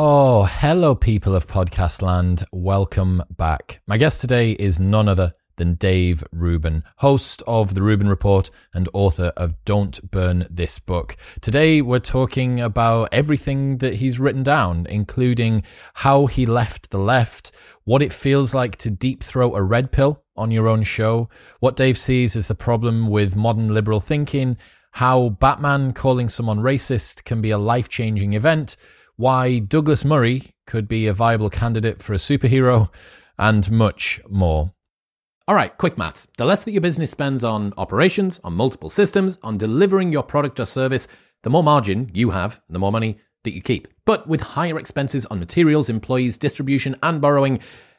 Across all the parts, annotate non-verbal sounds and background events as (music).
Oh, hello, people of podcast land. Welcome back. My guest today is none other than Dave Rubin, host of The Rubin Report and author of Don't Burn This Book. Today, we're talking about everything that he's written down, including how he left the left, what it feels like to deep throat a red pill on your own show, what Dave sees as the problem with modern liberal thinking, how Batman calling someone racist can be a life changing event why Douglas Murray could be a viable candidate for a superhero, and much more. All right, quick maths. The less that your business spends on operations, on multiple systems, on delivering your product or service, the more margin you have, the more money that you keep. But with higher expenses on materials, employees, distribution, and borrowing,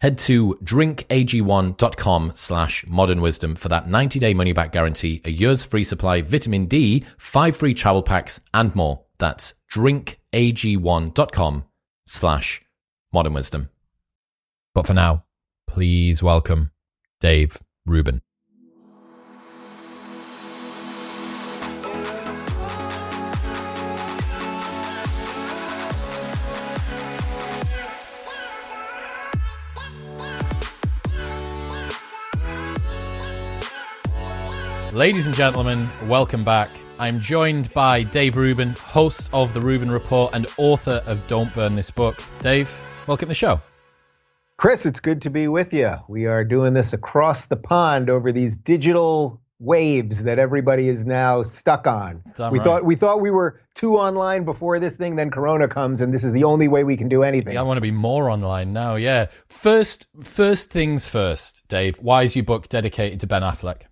Head to drinkag1.com slash modern wisdom for that 90 day money back guarantee, a year's free supply, vitamin D, five free travel packs, and more. That's drinkag1.com slash modern wisdom. But for now, please welcome Dave Rubin. Ladies and gentlemen, welcome back. I'm joined by Dave Rubin, host of The Rubin Report and author of Don't Burn This Book. Dave, welcome to the show. Chris, it's good to be with you. We are doing this across the pond over these digital waves that everybody is now stuck on. We right. thought we thought we were too online before this thing, then Corona comes, and this is the only way we can do anything. Yeah, I want to be more online now. Yeah. First, first things first, Dave. Why is your book dedicated to Ben Affleck?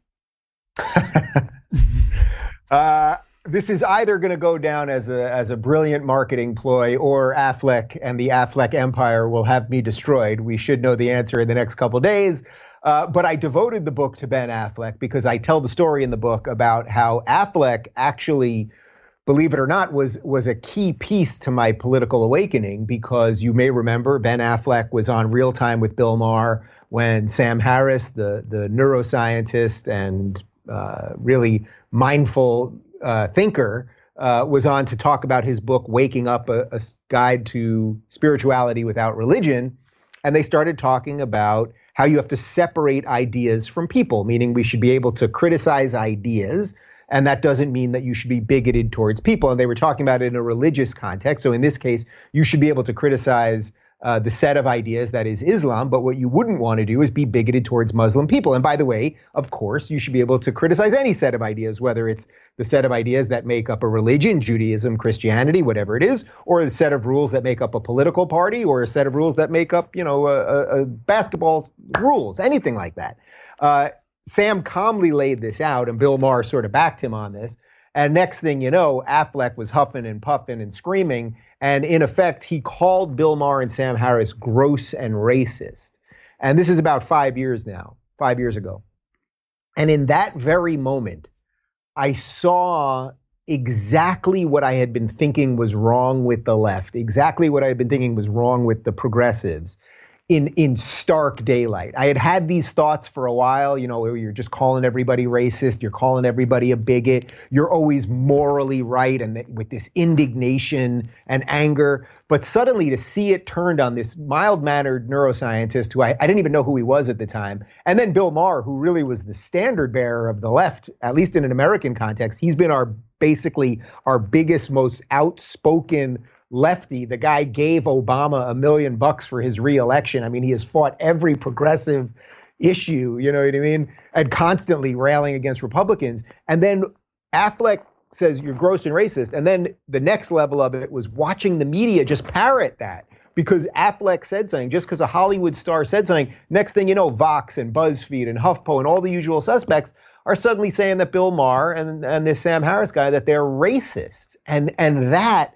(laughs) uh, this is either going to go down as a as a brilliant marketing ploy, or Affleck and the Affleck empire will have me destroyed. We should know the answer in the next couple days. Uh, but I devoted the book to Ben Affleck because I tell the story in the book about how Affleck actually, believe it or not, was was a key piece to my political awakening. Because you may remember Ben Affleck was on Real Time with Bill Maher when Sam Harris, the the neuroscientist and uh, really mindful uh, thinker, uh, was on to talk about his book "Waking Up: a, a Guide to Spirituality Without Religion," and they started talking about how you have to separate ideas from people, meaning we should be able to criticize ideas. And that doesn't mean that you should be bigoted towards people. And they were talking about it in a religious context. So in this case, you should be able to criticize uh, the set of ideas that is Islam, but what you wouldn't want to do is be bigoted towards Muslim people. And by the way, of course, you should be able to criticize any set of ideas, whether it's the set of ideas that make up a religion, Judaism, Christianity, whatever it is, or the set of rules that make up a political party, or a set of rules that make up, you know, a, a, a basketball rules, anything like that. Uh, Sam calmly laid this out, and Bill Maher sort of backed him on this. And next thing you know, Affleck was huffing and puffing and screaming and in effect, he called Bill Maher and Sam Harris gross and racist. And this is about five years now, five years ago. And in that very moment, I saw exactly what I had been thinking was wrong with the left, exactly what I had been thinking was wrong with the progressives, in in stark daylight. I had had these thoughts for a while, you know, you're just calling everybody racist, you're calling everybody a bigot, you're always morally right and th- with this indignation and anger, but suddenly to see it turned on this mild-mannered neuroscientist who I, I didn't even know who he was at the time, and then Bill Maher, who really was the standard bearer of the left, at least in an American context, he's been our basically our biggest, most outspoken lefty. The guy gave Obama a million bucks for his reelection. I mean, he has fought every progressive issue, you know what I mean? And constantly railing against Republicans. And then Affleck says you're gross and racist. And then the next level of it was watching the media just parrot that because Affleck said something, just because a Hollywood star said something. Next thing you know, Vox and BuzzFeed and HuffPo and all the usual suspects are suddenly saying that Bill Maher and, and this Sam Harris guy that they're racist. And and that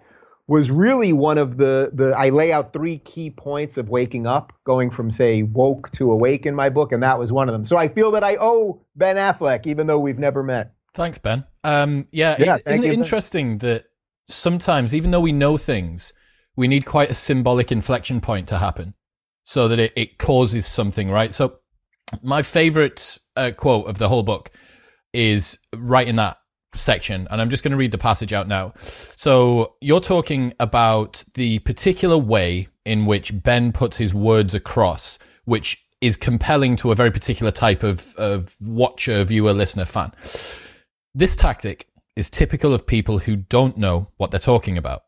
was really one of the the I lay out three key points of waking up, going from say woke to awake in my book, and that was one of them. So I feel that I owe Ben Affleck, even though we've never met. Thanks, Ben. Um, yeah, yeah isn't it interesting ben. that sometimes, even though we know things, we need quite a symbolic inflection point to happen so that it, it causes something, right? So my favorite uh, quote of the whole book is right in that section, and I'm just going to read the passage out now. So you're talking about the particular way in which Ben puts his words across, which is compelling to a very particular type of, of watcher, viewer, listener, fan. This tactic is typical of people who don't know what they're talking about.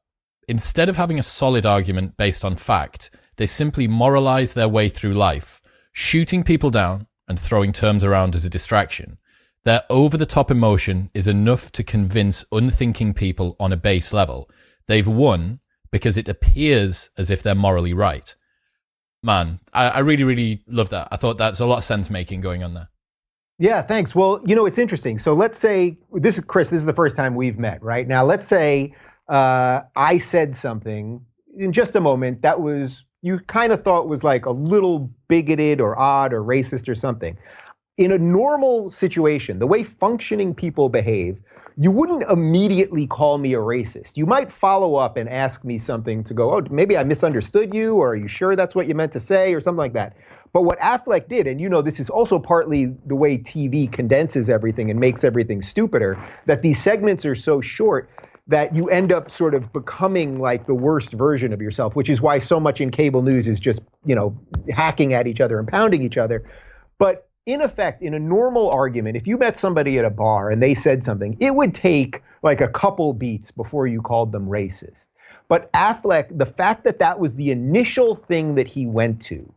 Instead of having a solid argument based on fact, they simply moralize their way through life, shooting people down and throwing terms around as a distraction. Their over the top emotion is enough to convince unthinking people on a base level. They've won because it appears as if they're morally right. Man, I, I really, really love that. I thought that's a lot of sense making going on there. Yeah, thanks. Well, you know, it's interesting. So let's say this is Chris, this is the first time we've met, right? Now, let's say uh, I said something in just a moment that was you kind of thought was like a little bigoted or odd or racist or something in a normal situation, the way functioning people behave, you wouldn't immediately call me a racist. You might follow up and ask me something to go, oh, maybe I misunderstood you, or are you sure that's what you meant to say, or something like that. But what Affleck did, and you know, this is also partly the way TV condenses everything and makes everything stupider, that these segments are so short that you end up sort of becoming like the worst version of yourself, which is why so much in cable news is just, you know, hacking at each other and pounding each other. But in effect, in a normal argument, if you met somebody at a bar and they said something, it would take like a couple beats before you called them racist. But Affleck, the fact that that was the initial thing that he went to,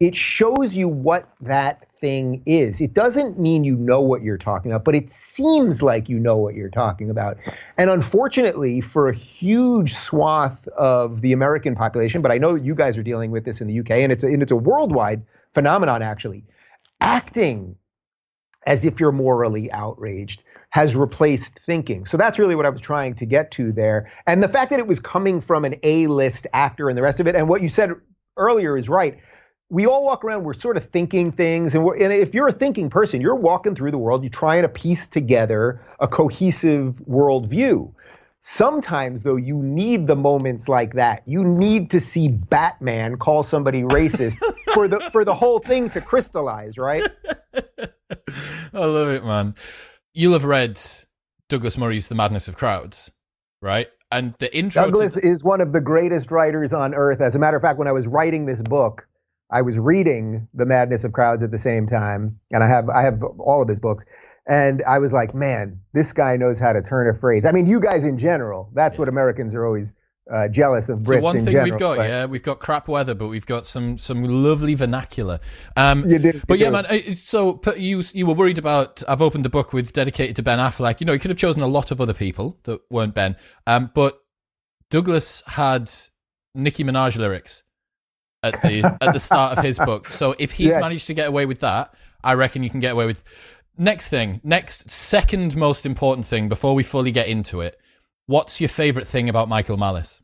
it shows you what that thing is. It doesn't mean you know what you're talking about, but it seems like you know what you're talking about. And unfortunately, for a huge swath of the American population, but I know you guys are dealing with this in the UK, and it's a, and it's a worldwide phenomenon actually acting as if you're morally outraged has replaced thinking. So that's really what I was trying to get to there. And the fact that it was coming from an A-list actor and the rest of it, and what you said earlier is right. We all walk around, we're sort of thinking things, and, and if you're a thinking person, you're walking through the world, you're trying to piece together a cohesive worldview. Sometimes, though, you need the moments like that. You need to see Batman call somebody racist (laughs) for the for the whole thing to crystallize, right? (laughs) I love it, man. You'll have read Douglas Murray's The Madness of Crowds, right? And the intro. Douglas to- is one of the greatest writers on earth. As a matter of fact, when I was writing this book, I was reading The Madness of Crowds at the same time, and I have I have all of his books. And I was like, man, this guy knows how to turn a phrase. I mean, you guys in general, that's what Americans are always uh, jealous of Brits the one in thing general. we've got, but- yeah, we've got crap weather, but we've got some some lovely vernacular. Um, You but you yeah, do. man. So you you were worried about. I've opened the book with dedicated to Ben Affleck. You know, he could have chosen a lot of other people that weren't Ben. Um, but Douglas had Nicki Minaj lyrics at the at the start of his book. So if he's (laughs) Yes. managed to get away with that, I reckon you can get away with. Next thing, next second most important thing before we fully get into it. What's your favorite thing about Michael Malice?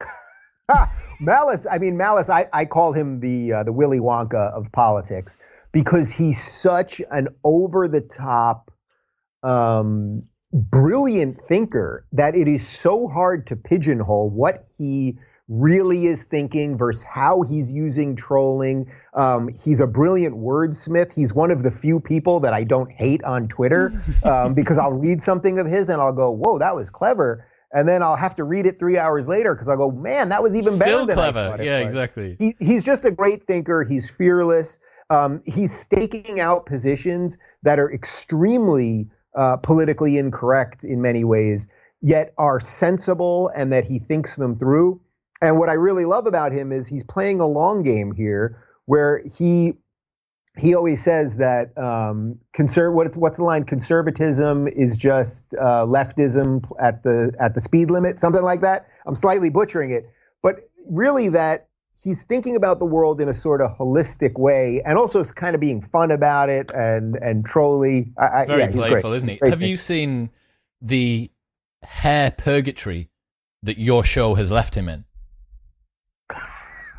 (laughs) Malice, I mean Malice, I, I call him the uh, the Willy Wonka of politics because he's such an over the top, um, brilliant thinker that it is so hard to pigeonhole what he really is thinking versus how he's using trolling. Um, he's a brilliant wordsmith. He's one of the few people that I don't hate on Twitter (laughs) um, because I'll read something of his and I'll go, "Whoa, that was clever." And then I'll have to read it three hours later because I'll go, man, that was even better Still than I clever. Yeah, was." exactly. He, he's just a great thinker. He's fearless. Um, he's staking out positions that are extremely uh, politically incorrect in many ways, yet are sensible and that he thinks them through. And what I really love about him is he's playing a long game here, where he he always says that um, conser- what's what's the line? Conservatism is just uh, leftism at the at the speed limit, something like that. I'm slightly butchering it, but really that he's thinking about the world in a sort of holistic way, and also kind of being fun about it and and trolly. I, I, Very yeah, he's great. playful, isn't he? Great Have you seen the hair purgatory that your show has left him in?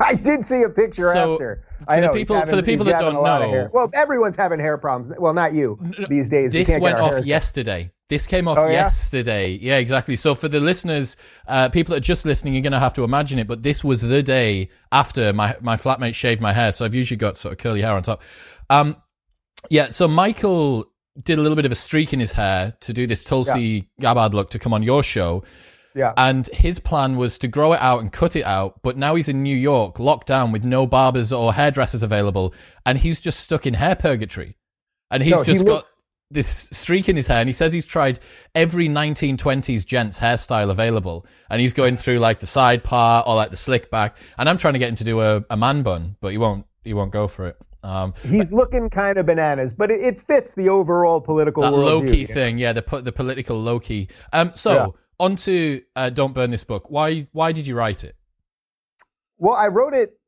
(laughs) I did see a picture So, after. for I the know he's people- for the people that don't a lot of know- hair. Well, everyone's having hair problems. Well, not you these days. we This can't went get our off hair yesterday. This came off Oh, yeah? yesterday. Yeah, exactly. So for the listeners, uh, people that are just listening, you're going to have to imagine it. But this was the day after my my flatmate shaved my hair. So I've usually got sort of curly hair on top. Um, yeah. So Michael did a little bit of a streak in his hair to do this Tulsi Gabbard look to come on your show. Yeah. And his plan was to grow it out and cut it out, but now he's in New York, locked down with no barbers or hairdressers available, and he's just stuck in hair purgatory. And he's No, he just got looks- this streak in his hair, and he says he's tried every 1920s gents hairstyle available, and he's going through like the side part or like the slick back. And I'm trying to get him to do a, a man bun, but he won't. He won't go for it. Um, He's looking kind of bananas, but it, it fits the overall political that key thing, yeah, the the political low key. Um, so Yeah. on to uh, don't burn this book. Why why did you write it? Well, I wrote it.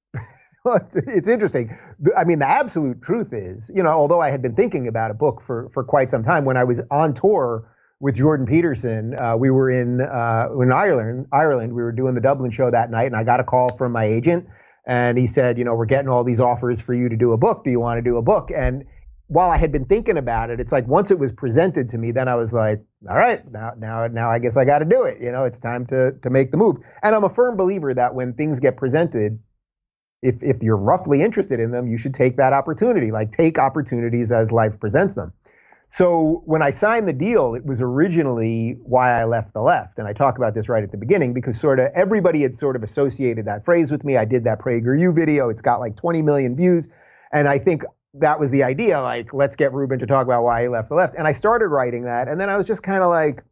(laughs) it's interesting. I mean, the absolute truth is, you know, although I had been thinking about a book for for quite some time, when I was on tour with Jordan Peterson, uh, we were in uh, in Ireland. Ireland, we were doing the Dublin show that night, and I got a call from my agent, and he said, you know, we're getting all these offers for you to do a book. Do you want to do a book? And while I had been thinking about it, it's like once it was presented to me, then I was like, all right, now now now I guess I got to do it. You know, it's time to to make the move. And I'm a firm believer that when things get presented, if if you're roughly interested in them, you should take that opportunity. Like take opportunities as life presents them. So when I signed the deal, it was originally why I left the left, and I talk about this right at the beginning because sort of everybody had sort of associated that phrase with me. I did that PragerU video; it's got like 20 million views, and I think that was the idea. Like, let's get Rubin to talk about why he left the left, and I started writing that, and then I was just kind of like,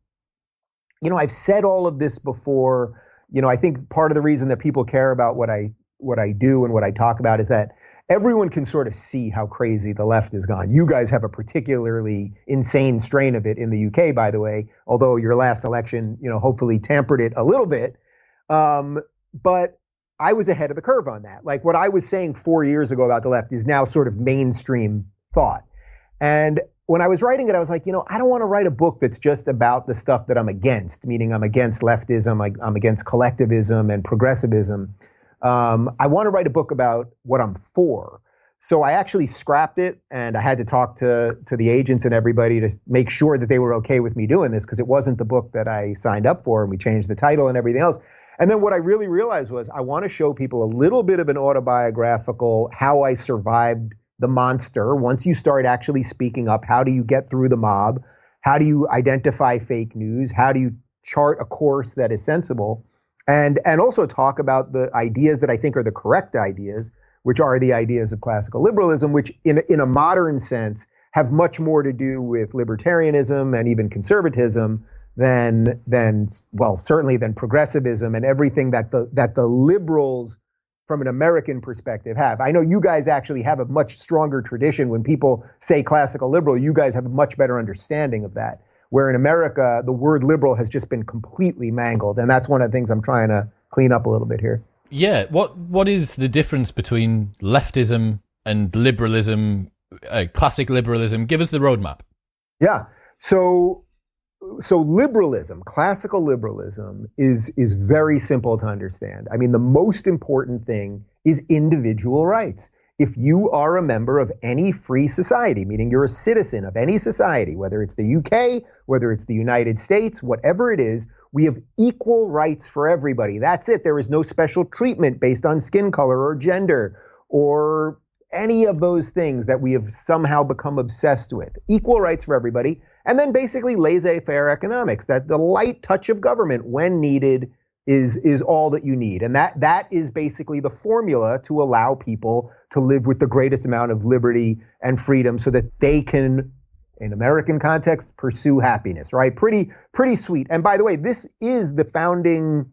you know, I've said all of this before. You know, I think part of the reason that people care about what I what I do and what I talk about is that everyone can sort of see how crazy the left has gone. You guys have a particularly insane strain of it in the UK, by the way, although your last election, you know, hopefully tampered it a little bit. Um, but I was ahead of the curve on that. Like what I was saying four years ago about the left is now sort of mainstream thought. And when I was writing it, I was like, you know, I don't want to write a book that's just about the stuff that I'm against, meaning I'm against leftism, I, I'm against collectivism and progressivism. Um, I want to write a book about what I'm for. So I actually scrapped it and I had to talk to, to the agents and everybody to make sure that they were okay with me doing this because it wasn't the book that I signed up for and we changed the title and everything else. And then what I really realized was I want to show people a little bit of an autobiographical how I survived the monster. Once you start actually speaking up, how do you get through the mob? How do you identify fake news? How do you chart a course that is sensible? And and also talk about the ideas that I think are the correct ideas which are the ideas of classical liberalism, which in, in a modern sense have much more to do with libertarianism and even conservatism than than well certainly than progressivism and everything that the that the liberals from an American perspective have. I know you guys actually have a much stronger tradition when people say classical liberal, you guys have a much better understanding of that. Where in America the word liberal has just been completely mangled and that's one of the things I'm trying to clean up a little bit here. Yeah, what what is the difference between leftism and liberalism, uh, classic liberalism? Give us the roadmap. Yeah. So so liberalism, classical liberalism is is very simple to understand. I mean, the most important thing is individual rights if you are a member of any free society, meaning you're a citizen of any society, whether it's the UK, whether it's the United States, whatever it is, we have equal rights for everybody. That's it. There is no special treatment based on skin color or gender or any of those things that we have somehow become obsessed with. Equal rights for everybody. And then basically laissez faire economics, that the light touch of government when needed is is all that you need. And that that is basically the formula to allow people to live with the greatest amount of liberty and freedom so that they can in American context pursue happiness right? Pretty pretty sweet. And by the way this is the founding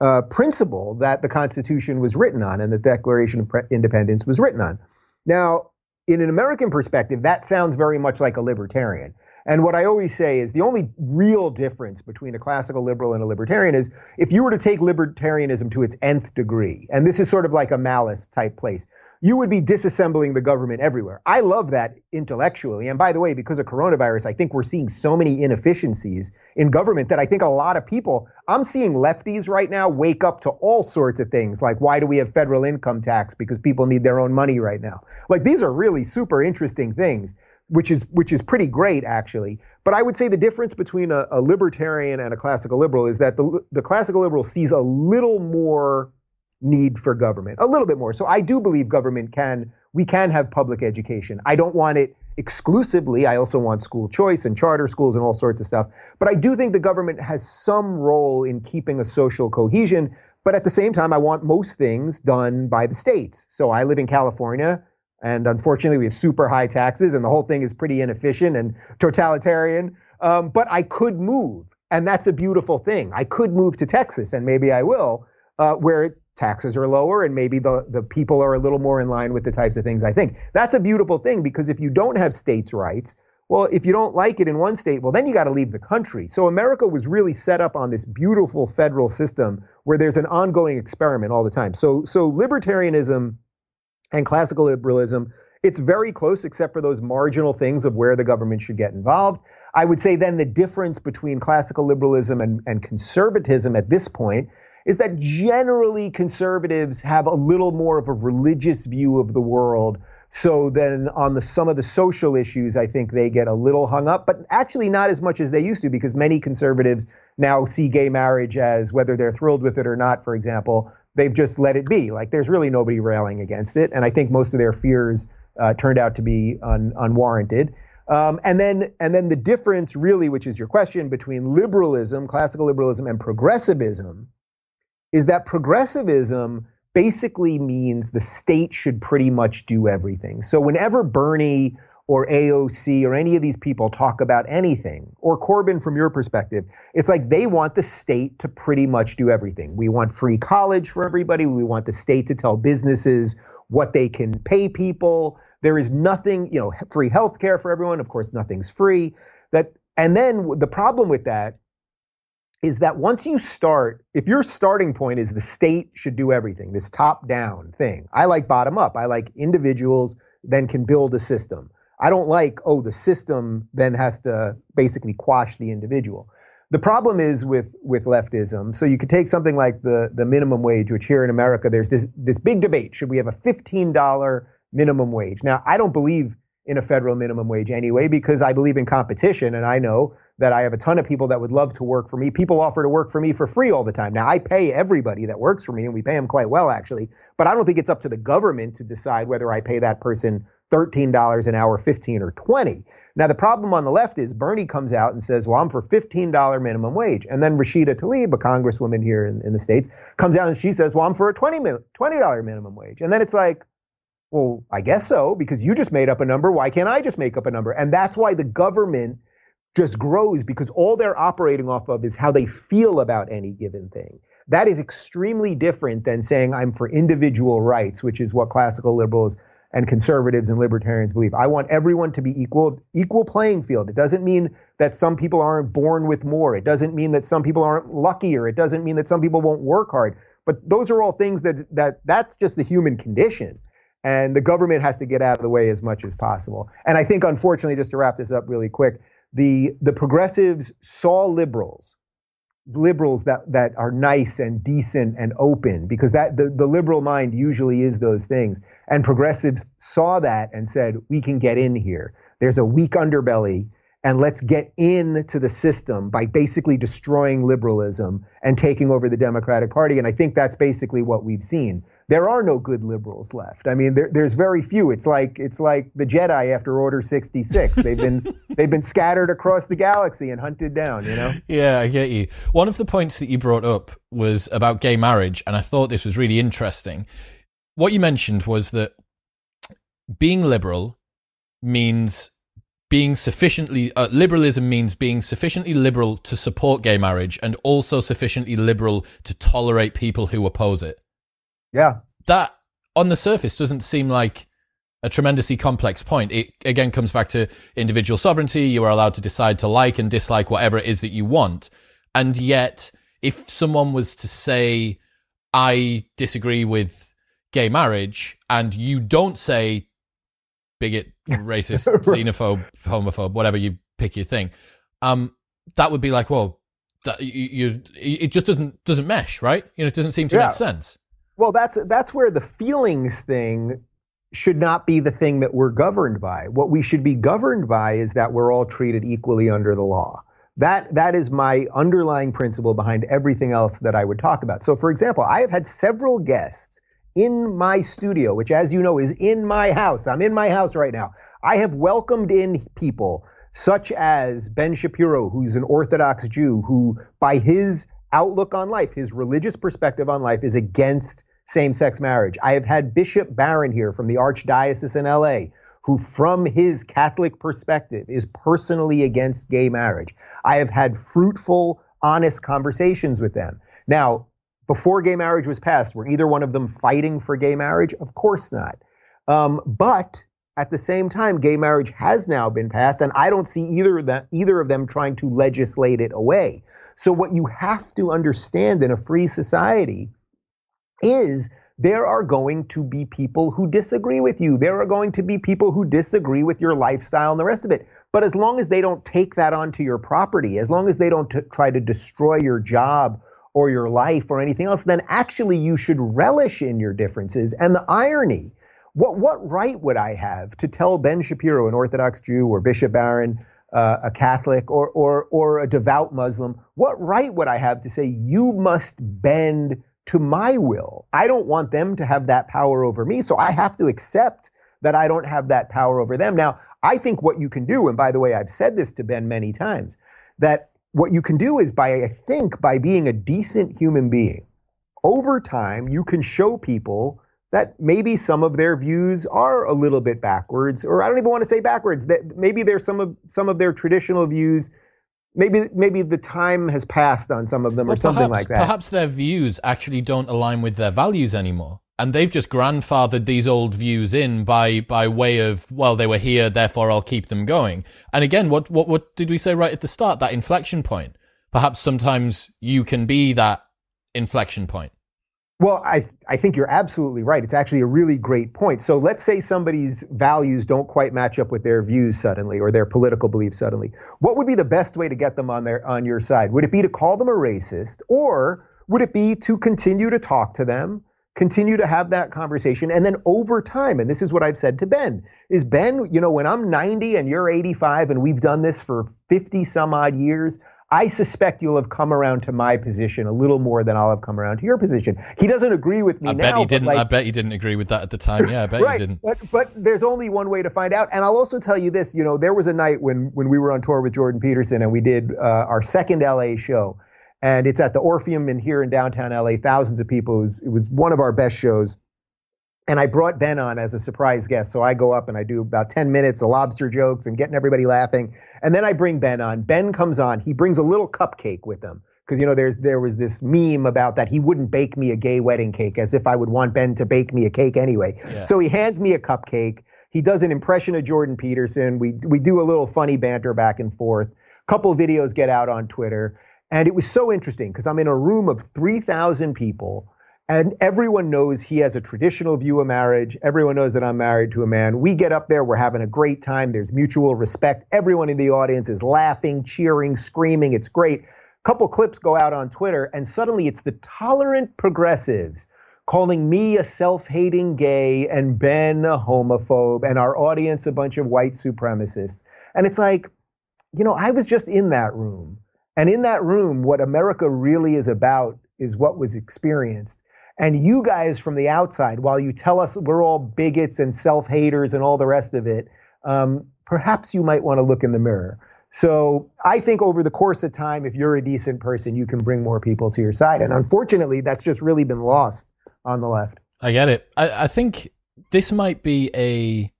uh, principle that the Constitution was written on and the Declaration of Independence was written on. Now in an American perspective that sounds very much like a libertarian and what I always say is the only real difference between a classical liberal and a libertarian is if you were to take libertarianism to its nth degree, and this is sort of like a Malice type place, you would be disassembling the government everywhere. I love that intellectually. And by the way, because of coronavirus, I think we're seeing so many inefficiencies in government that I think a lot of people, I'm seeing lefties right now wake up to all sorts of things like why do we have federal income tax? Because people need their own money right now. Like these are really super interesting things which is which is pretty great actually. But I would say the difference between a, a libertarian and a classical liberal is that the the classical liberal sees a little more need for government, a little bit more. So I do believe government can we can have public education. I don't want it exclusively. I also want school choice and charter schools and all sorts of stuff. But I do think the government has some role in keeping a social cohesion. But at the same time, I want most things done by the states. So I live in California. And unfortunately, we have super high taxes, and the whole thing is pretty inefficient and totalitarian. Um, but I could move, and that's a beautiful thing. I could move to Texas, and maybe I will, uh, where taxes are lower and maybe the, the people are a little more in line with the types of things I think. That's a beautiful thing because if you don't have states' rights, well, if you don't like it in one state, well, then you got to leave the country. So America was really set up on this beautiful federal system where there's an ongoing experiment all the time. So, so libertarianism and classical liberalism, it's very close except for those marginal things of where the government should get involved. I would say then the difference between classical liberalism and, and conservatism at this point is that generally conservatives have a little more of a religious view of the world. So then on the some of the social issues, I think they get a little hung up, but actually not as much as they used to because many conservatives now see gay marriage as whether they're thrilled with it or not, for example, they've just let it be. Like there's really nobody railing against it, and I think most of their fears uh, turned out to be un, unwarranted. Um, and then and then the difference, really, which is your question, between liberalism, classical liberalism, and progressivism, is that progressivism basically means the state should pretty much do everything. So whenever Bernie or AOC or any of these people talk about anything, or Corbyn from your perspective, it's like they want the state to pretty much do everything. We want free college for everybody. We want the state to tell businesses what they can pay people. There is nothing, you know, free health care for everyone. Of course, nothing's free. That and then the problem with that is that once you start, if your starting point is the state should do everything, this top down thing, I like bottom up. I like individuals then can build a system. I don't like, oh, the system then has to basically quash the individual. The problem is with, with leftism. So you could take something like the, the minimum wage, which here in America, there's this, this big debate. Should we have a $15 minimum wage. Now, I don't believe in a federal minimum wage anyway because I believe in competition and I know that I have a ton of people that would love to work for me. People offer to work for me for free all the time. Now, I pay everybody that works for me and we pay them quite well actually, but I don't think it's up to the government to decide whether I pay that person $13 an hour, 15 or 20. Now, the problem on the left is Bernie comes out and says, well, I'm for $15 minimum wage. And then Rashida Tlaib, a congresswoman here in, in the States, comes out and she says, well, I'm for a $20, $20 minimum wage. And then it's like, well, I guess so, because you just made up a number. Why can't I just make up a number? And that's why the government just grows because all they're operating off of is how they feel about any given thing. That is extremely different than saying I'm for individual rights, which is what classical liberals and conservatives and libertarians believe. I want everyone to be equal, equal playing field. It doesn't mean that some people aren't born with more. It doesn't mean that some people aren't luckier. It doesn't mean that some people won't work hard. But those are all things that that that's just the human condition and the government has to get out of the way as much as possible. And I think, unfortunately, just to wrap this up really quick, the the progressives saw liberals, liberals that that are nice and decent and open, because that the, the liberal mind usually is those things. And progressives saw that and said, we can get in here. There's a weak underbelly and let's get into the system by basically destroying liberalism and taking over the Democratic Party. And I think that's basically what we've seen. There are no good liberals left. I mean, there, there's very few. It's like it's like the Jedi after Order 66. They've been (laughs) they've been scattered across the galaxy and hunted down. You know. Yeah, I get you. One of the points that you brought up was about gay marriage, and I thought this was really interesting. What you mentioned was that being liberal means being sufficiently uh, liberalism means being sufficiently liberal to support gay marriage and also sufficiently liberal to tolerate people who oppose it. Yeah. That on the surface doesn't seem like a tremendously complex point. It again comes back to individual sovereignty. You are allowed to decide to like and dislike whatever it is that you want. And yet, if someone was to say, I disagree with gay marriage, and you don't say bigot, racist, (laughs) xenophobe, homophobe, whatever you pick your thing. Um, that would be like, well, that you, you, it just doesn't doesn't mesh, right? You know, it doesn't seem to yeah. make sense. Well, that's that's where the feelings thing should not be the thing that we're governed by. What we should be governed by is that we're all treated equally under the law. That that is my underlying principle behind everything else that I would talk about. So, for example, I have had several guests in my studio, which, as you know, is in my house. I'm in my house right now. I have welcomed in people such as Ben Shapiro, who's an Orthodox Jew, who, by his outlook on life, his religious perspective on life, is against same sex marriage. I have had Bishop Barron here from the Archdiocese in LA, who, from his Catholic perspective, is personally against gay marriage. I have had fruitful, honest conversations with them. Now, before gay marriage was passed, were either one of them fighting for gay marriage? Of course not. Um, but at the same time, gay marriage has now been passed, and I don't see either of them, either of them trying to legislate it away. So what you have to understand in a free society is there are going to be people who disagree with you. There are going to be people who disagree with your lifestyle and the rest of it. But as long as they don't take that onto your property, as long as they don't t- try to destroy your job or your life or anything else, then actually you should relish in your differences. And the irony, what, what right would I have to tell Ben Shapiro, an Orthodox Jew, or Bishop Barron, uh, a Catholic, or, or, or a devout Muslim, what right would I have to say, you must bend to my will? I don't want them to have that power over me, so I have to accept that I don't have that power over them. Now, I think what you can do, and by the way, I've said this to Ben many times, that what you can do is by, I think, by being a decent human being, over time, you can show people that maybe some of their views are a little bit backwards, or I don't even want to say backwards, that maybe there's some of some of their traditional views maybe maybe the time has passed on some of them well, or something perhaps, like that. Perhaps their views actually don't align with their values anymore and they've just grandfathered these old views in by by way of well they were here therefore I'll keep them going. And again what what what did we say right at the start? That inflection point. Perhaps sometimes you can be that inflection point. Well I I think you're absolutely right. It's actually a really great point. So let's say somebody's values don't quite match up with their views suddenly or their political beliefs suddenly. What would be the best way to get them on their on your side? Would it be to call them a racist or would it be to continue to talk to them continue to have that conversation. And then over time, and this is what I've said to Ben, is Ben, you know, when I'm 90 and you're 85 and we've done this for 50 some odd years, I suspect you'll have come around to my position a little more than I'll have come around to your position. He doesn't agree with me I now. bet he didn't. Like, I bet he didn't agree with that at the time. Yeah, I bet (laughs) right, he didn't. But but there's only one way to find out. And I'll also tell you this. You know, there was a night when when we were on tour with Jordan Peterson and we did uh, our second LA show, and it's at the Orpheum in here in downtown LA. Thousands of people. It was, it was one of our best shows. And I brought Ben on as a surprise guest. So I go up and I do about 10 minutes of lobster jokes and getting everybody laughing. And then I bring Ben on. Ben comes on. He brings a little cupcake with him. Because you know, there's there was this meme about that he wouldn't bake me a gay wedding cake, as if I would want Ben to bake me a cake anyway. Yeah. So he hands me a cupcake. He does an impression of Jordan Peterson. We we do a little funny banter back and forth. A couple videos get out on Twitter, and it was so interesting because I'm in a room of 3,000 people. And everyone knows he has a traditional view of marriage. Everyone knows that I'm married to a man. We get up there, we're having a great time. There's mutual respect. Everyone in the audience is laughing, cheering, screaming. It's great. A couple clips go out on Twitter, and suddenly it's the tolerant progressives calling me a self-hating gay and Ben a homophobe and our audience a bunch of white supremacists. And it's like, you know, I was just in that room. And in that room, what America really is about is what was experienced. And you guys from the outside, while you tell us we're all bigots and self haters and all the rest of it, um, perhaps you might want to look in the mirror. So I think over the course of time, if you're a decent person, you can bring more people to your side. And unfortunately, that's just really been lost on the left. I get it. I, I think this might be a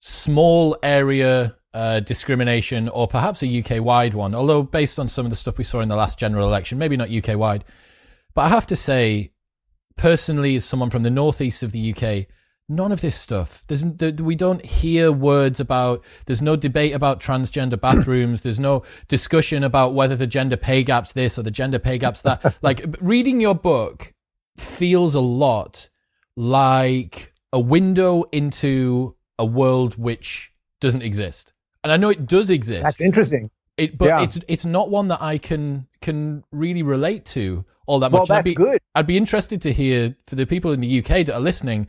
small area uh, discrimination or perhaps a UK wide one, although based on some of the stuff we saw in the last general election, maybe not UK wide. But I have to say, personally, as someone from the northeast of the UK, none of this stuff. There's there, we don't hear words about. There's no debate about transgender (coughs) bathrooms. There's no discussion about whether the gender pay gap's this or the gender pay gap's that. (laughs) like reading your book feels a lot like a window into a world which doesn't exist. And I know it does exist. That's interesting. It, but Yeah. it's it's not one that I can can really relate to all that much. Well, And I'd that's be, good. I'd be interested to hear for the people in the UK that are listening.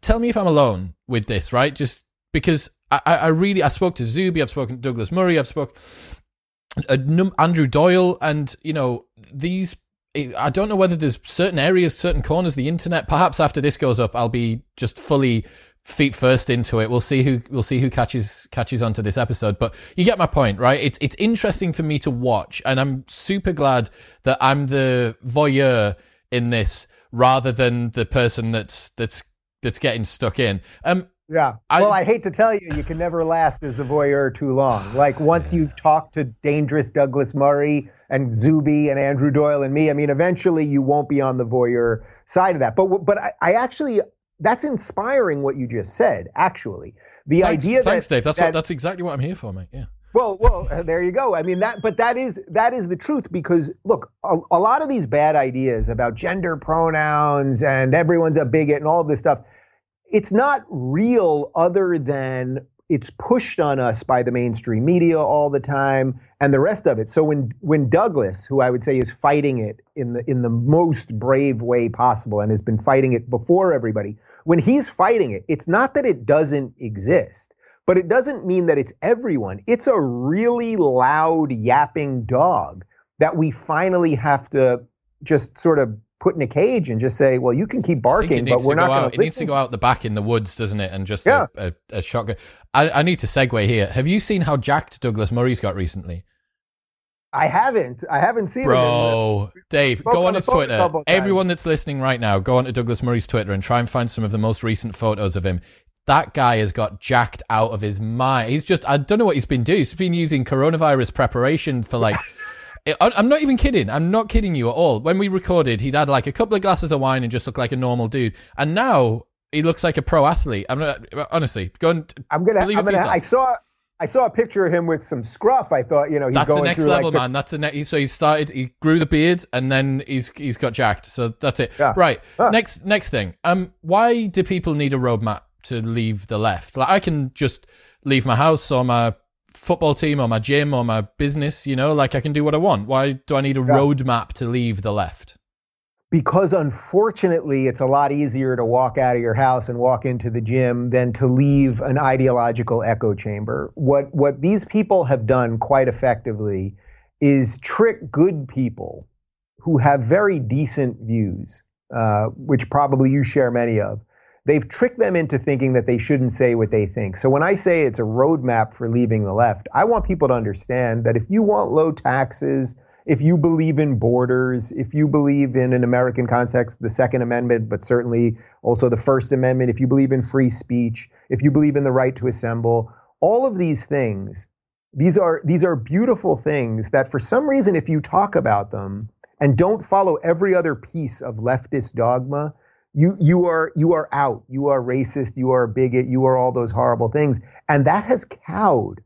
Tell me if I'm alone with this, right? Just because I, I I really I spoke to Zuby, I've spoken to Douglas Murray, I've spoke uh, Andrew Doyle, and you know these. I don't know whether there's certain areas, certain corners of the internet. Perhaps after this goes up, I'll be just fully feet first into it. We'll see who we'll see who catches catches onto this episode. But you get my point, right? It's it's interesting for me to watch, and I'm super glad that I'm the voyeur in this rather than the person that's that's that's getting stuck in. Um, Yeah. I- well, I hate to tell you, you can never last as the voyeur too long. Like once you've talked to dangerous Douglas Murray and Zuby and Andrew Doyle and me, I mean, eventually you won't be on the voyeur side of that. But but I, I actually that's inspiring what you just said. Actually, the thanks, idea thanks, that Dave. That's that, what, that's exactly what I'm here for, mate. Yeah. well, well, uh, there you go. I mean that, but that is that is the truth because look, a, a lot of these bad ideas about gender pronouns and everyone's a bigot and all this stuff, it's not real other than it's pushed on us by the mainstream media all the time and the rest of it. So when when Douglas, who I would say is fighting it in the in the most brave way possible and has been fighting it before everybody, when he's fighting it, it's not that it doesn't exist but it doesn't mean that it's everyone. It's a really loud yapping dog that we finally have to just sort of put in a cage and just say, well, you can keep barking, but we're not going to It needs to go out the back in the woods, doesn't it? And just Yeah. a, a, a shotgun. I, I need to segue here. Have you seen how jacked Douglas Murray's got recently? I haven't. I haven't seen it. Bro, Dave, go on on his Twitter. Everyone that's listening right now, go on to Douglas Murray's Twitter and try and find some of the most recent photos of him. That guy has got jacked out of his mind. He's just, I don't know what he's been doing. He's been using coronavirus preparation for like, (laughs) I- I'm not even kidding. I'm not kidding you at all. When we recorded, he'd had like a couple of glasses of wine and just looked like a normal dude. And now he looks like a pro athlete. I'm not, honestly, go and I'm gonna. I'm it gonna. yourself. I saw. I saw a picture of him with some scruff. I thought, you know, he's That's going the next through level, like the- man. That's the next. So he started. He grew the beard, and then he's he's got jacked. So that's it. Yeah. Right. Huh. Next next thing. Um, why do people need a roadmap to leave the left? Like I can just leave my house or my football team or my gym or my business. You know, like I can do what I want. Why do I need a roadmap to leave the left? because unfortunately it's a lot easier to walk out of your house and walk into the gym than to leave an ideological echo chamber. What what these people have done quite effectively is trick good people who have very decent views, uh, which probably you share many of. They've tricked them into thinking that they shouldn't say what they think. So when I say it's a roadmap for leaving the left, I want people to understand that if you want low taxes, if you believe in borders, if you believe in an American context, the Second Amendment, but certainly also the First Amendment, if you believe in free speech, if you believe in the right to assemble, all of these things, these are these are beautiful things that for some reason, if you talk about them and don't follow every other piece of leftist dogma, you you are you are out. You are racist. You are a bigot. You are all those horrible things, and that has cowed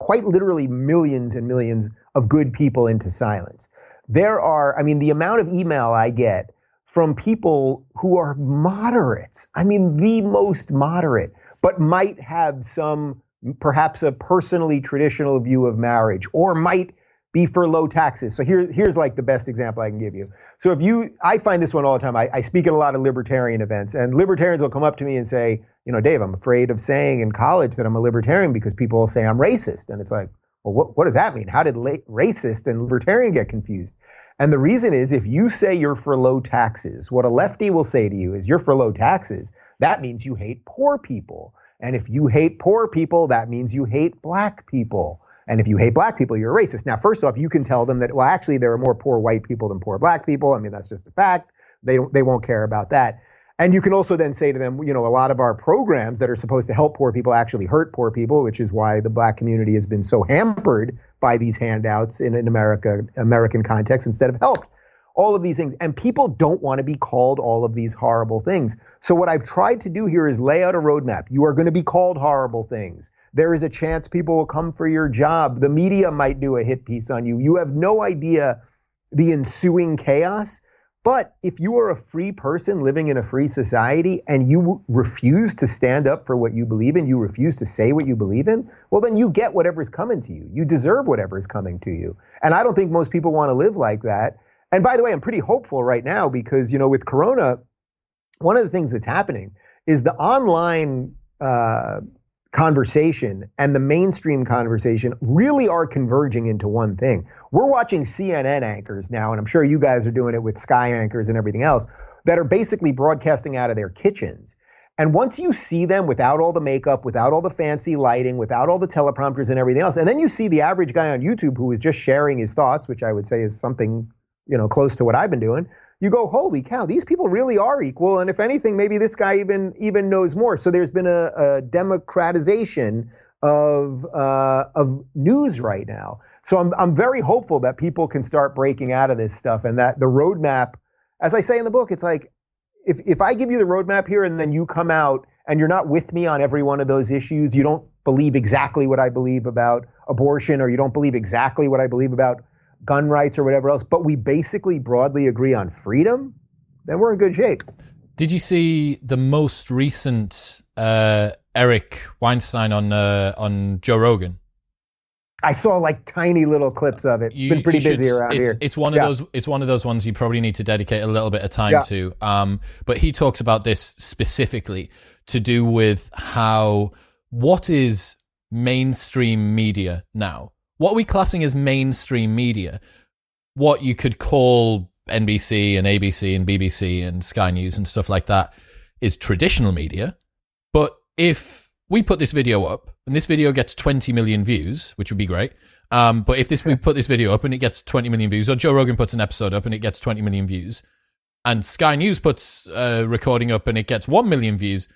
quite literally millions and millions of good people into silence. There are, I mean, the amount of email I get from people who are moderates, I mean, the most moderate, but might have some, perhaps a personally traditional view of marriage, or might be for low taxes. So here, here's like the best example I can give you. So if you, I find this one all the time. I, I speak at a lot of libertarian events, and libertarians will come up to me and say, you know, Dave, I'm afraid of saying in college that I'm a libertarian because people will say I'm racist, and it's like, well, what, what does that mean? How did la- racist and libertarian get confused? And the reason is if you say you're for low taxes, what a lefty will say to you is you're for low taxes. That means you hate poor people. And if you hate poor people, that means you hate black people. And if you hate black people, you're a racist. Now, first off, you can tell them that, well, actually, there are more poor white people than poor black people. I mean, that's just a fact. They don't, they won't care about that. And you can also then say to them, you know, a lot of our programs that are supposed to help poor people actually hurt poor people, which is why the black community has been so hampered by these handouts in an America American context instead of helped. All of these things. And people don't want to be called all of these horrible things. So what I've tried to do here is lay out a roadmap. You are going to be called horrible things. There is a chance people will come for your job. The media might do a hit piece on you. You have no idea the ensuing chaos. But if you are a free person living in a free society and you refuse to stand up for what you believe in, you refuse to say what you believe in, well, then you get whatever's coming to you. You deserve whatever's coming to you. And I don't think most people want to live like that. And by the way, I'm pretty hopeful right now because, you know, with Corona, one of the things that's happening is the online uh, conversation and the mainstream conversation really are converging into one thing. We're watching CNN anchors now, and I'm sure you guys are doing it with Sky anchors and everything else, that are basically broadcasting out of their kitchens. And once you see them without all the makeup, without all the fancy lighting, without all the teleprompters and everything else, and then you see the average guy on YouTube who is just sharing his thoughts, which I would say is something, you know, close to what I've been doing, you go, holy cow, these people really are equal. And if anything, maybe this guy even even knows more. So there's been a, a democratization of uh, of news right now. So I'm I'm very hopeful that people can start breaking out of this stuff and that the roadmap, as I say in the book, it's like if if I give you the roadmap here and then you come out and you're not with me on every one of those issues, you don't believe exactly what I believe about abortion or you don't believe exactly what I believe about gun rights or whatever else, but we basically broadly agree on freedom, then we're in good shape. Did you see the most recent uh, Eric Weinstein on uh, on Joe Rogan? I saw like tiny little clips of it. It's been pretty busy around it's, here. It's one of yeah. those. It's one of those ones you probably need to dedicate a little bit of time yeah. to. Um, but he talks about this specifically to do with how what is mainstream media now what we're we classing as mainstream media? What you could call NBC and ABC and BBC and Sky News and stuff like that is traditional media. But if we put this video up and this video gets 20 million views, which would be great. Um, but if this, we put this video up and it gets 20 million views, or Joe Rogan puts an episode up and it gets 20 million views, and Sky News puts a recording up and it gets 1 million views,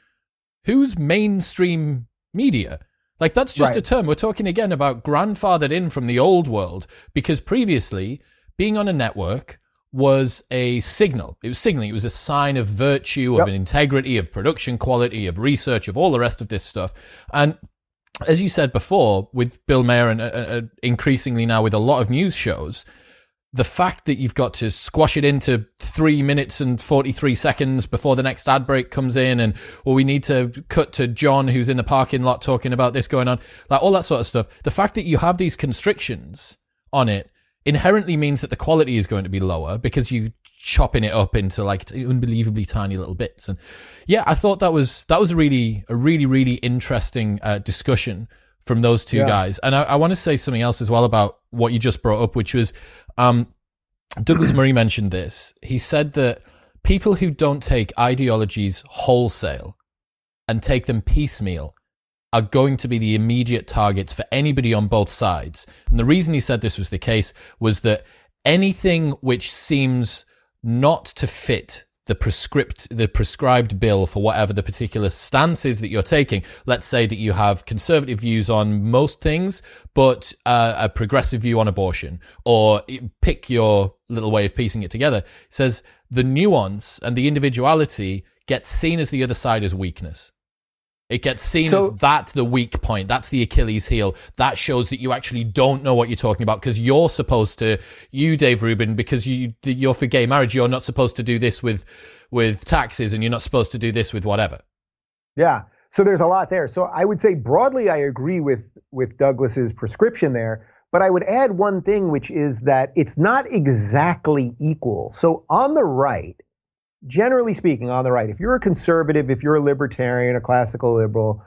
who's mainstream media? Like that's just right. a term. We're talking again about grandfathered in from the old world because previously being on a network was a signal. It was signaling. It was a sign of virtue, yep. of an integrity, of production quality, of research, of all the rest of this stuff. And as you said before, with Bill Maher and uh, uh, increasingly now with a lot of news shows, the fact that you've got to squash it into three minutes and 43 seconds before the next ad break comes in and, well, we need to cut to John who's in the parking lot talking about this going on, like all that sort of stuff. The fact that you have these constrictions on it inherently means that the quality is going to be lower because you chopping it up into like unbelievably tiny little bits. And yeah, I thought that was that was a really a really really interesting uh, discussion from those two yeah. guys. And I, I want to say something else as well about what you just brought up, which was um, Douglas Murray mentioned this. He said that people who don't take ideologies wholesale and take them piecemeal are going to be the immediate targets for anybody on both sides. And the reason he said this was the case was that anything which seems not to fit the prescript the prescribed bill for whatever the particular stance is that you're taking. Let's say that you have conservative views on most things, but uh, a progressive view on abortion, or pick your little way of piecing it together. It says the nuance and the individuality gets seen as the other side as weakness. It gets seen so, as that's the weak point. That's the Achilles heel. That shows that you actually don't know what you're talking about because you're supposed to, you, Dave Rubin, because you, you're for gay marriage, you're not supposed to do this with, with taxes and you're not supposed to do this with whatever. Yeah. So there's a lot there. So I would say broadly, I agree with, with Douglas's prescription there. But I would add one thing, which is that it's not exactly equal. So on the right, generally speaking, on the right, if you're a conservative, if you're a libertarian, a classical liberal,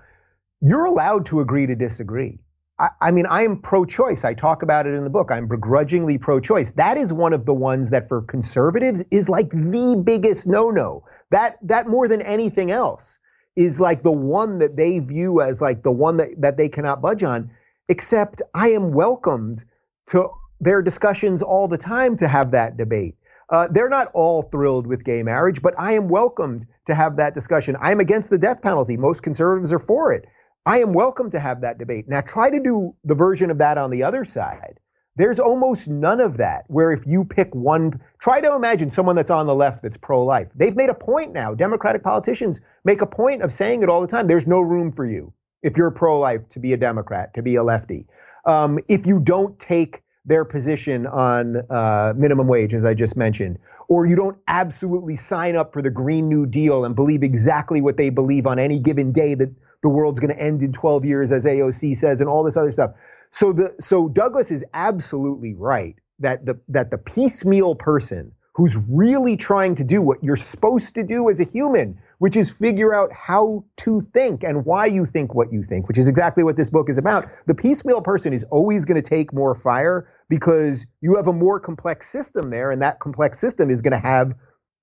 you're allowed to agree to disagree. I, I mean, I am pro choice. I talk about it in the book. I'm begrudgingly pro choice. That is one of the ones that for conservatives is like the biggest no no. That, that more than anything else is like the one that they view as like the one that, that they cannot budge on. Except I am welcomed to their discussions all the time to have that debate. Uh, they're not all thrilled with gay marriage, but I am welcomed to have that discussion. I am against the death penalty. Most conservatives are for it. I am welcome to have that debate. Now, try to do the version of that on the other side. There's almost none of that where if you pick one, try to imagine someone that's on the left that's pro life. They've made a point now. Democratic politicians make a point of saying it all the time. There's no room for you if you're pro life to be a Democrat, to be a lefty. Um, if you don't take their position on uh, minimum wage, as I just mentioned, or you don't absolutely sign up for the Green New Deal and believe exactly what they believe on any given day that the world's going to end in 12 years, as AOC says, and all this other stuff. So the so Douglas is absolutely right that the that the piecemeal person who's really trying to do what you're supposed to do as a human, which is figure out how to think and why you think what you think, which is exactly what this book is about. The piecemeal person is always going to take more fire because you have a more complex system there, and that complex system is going to have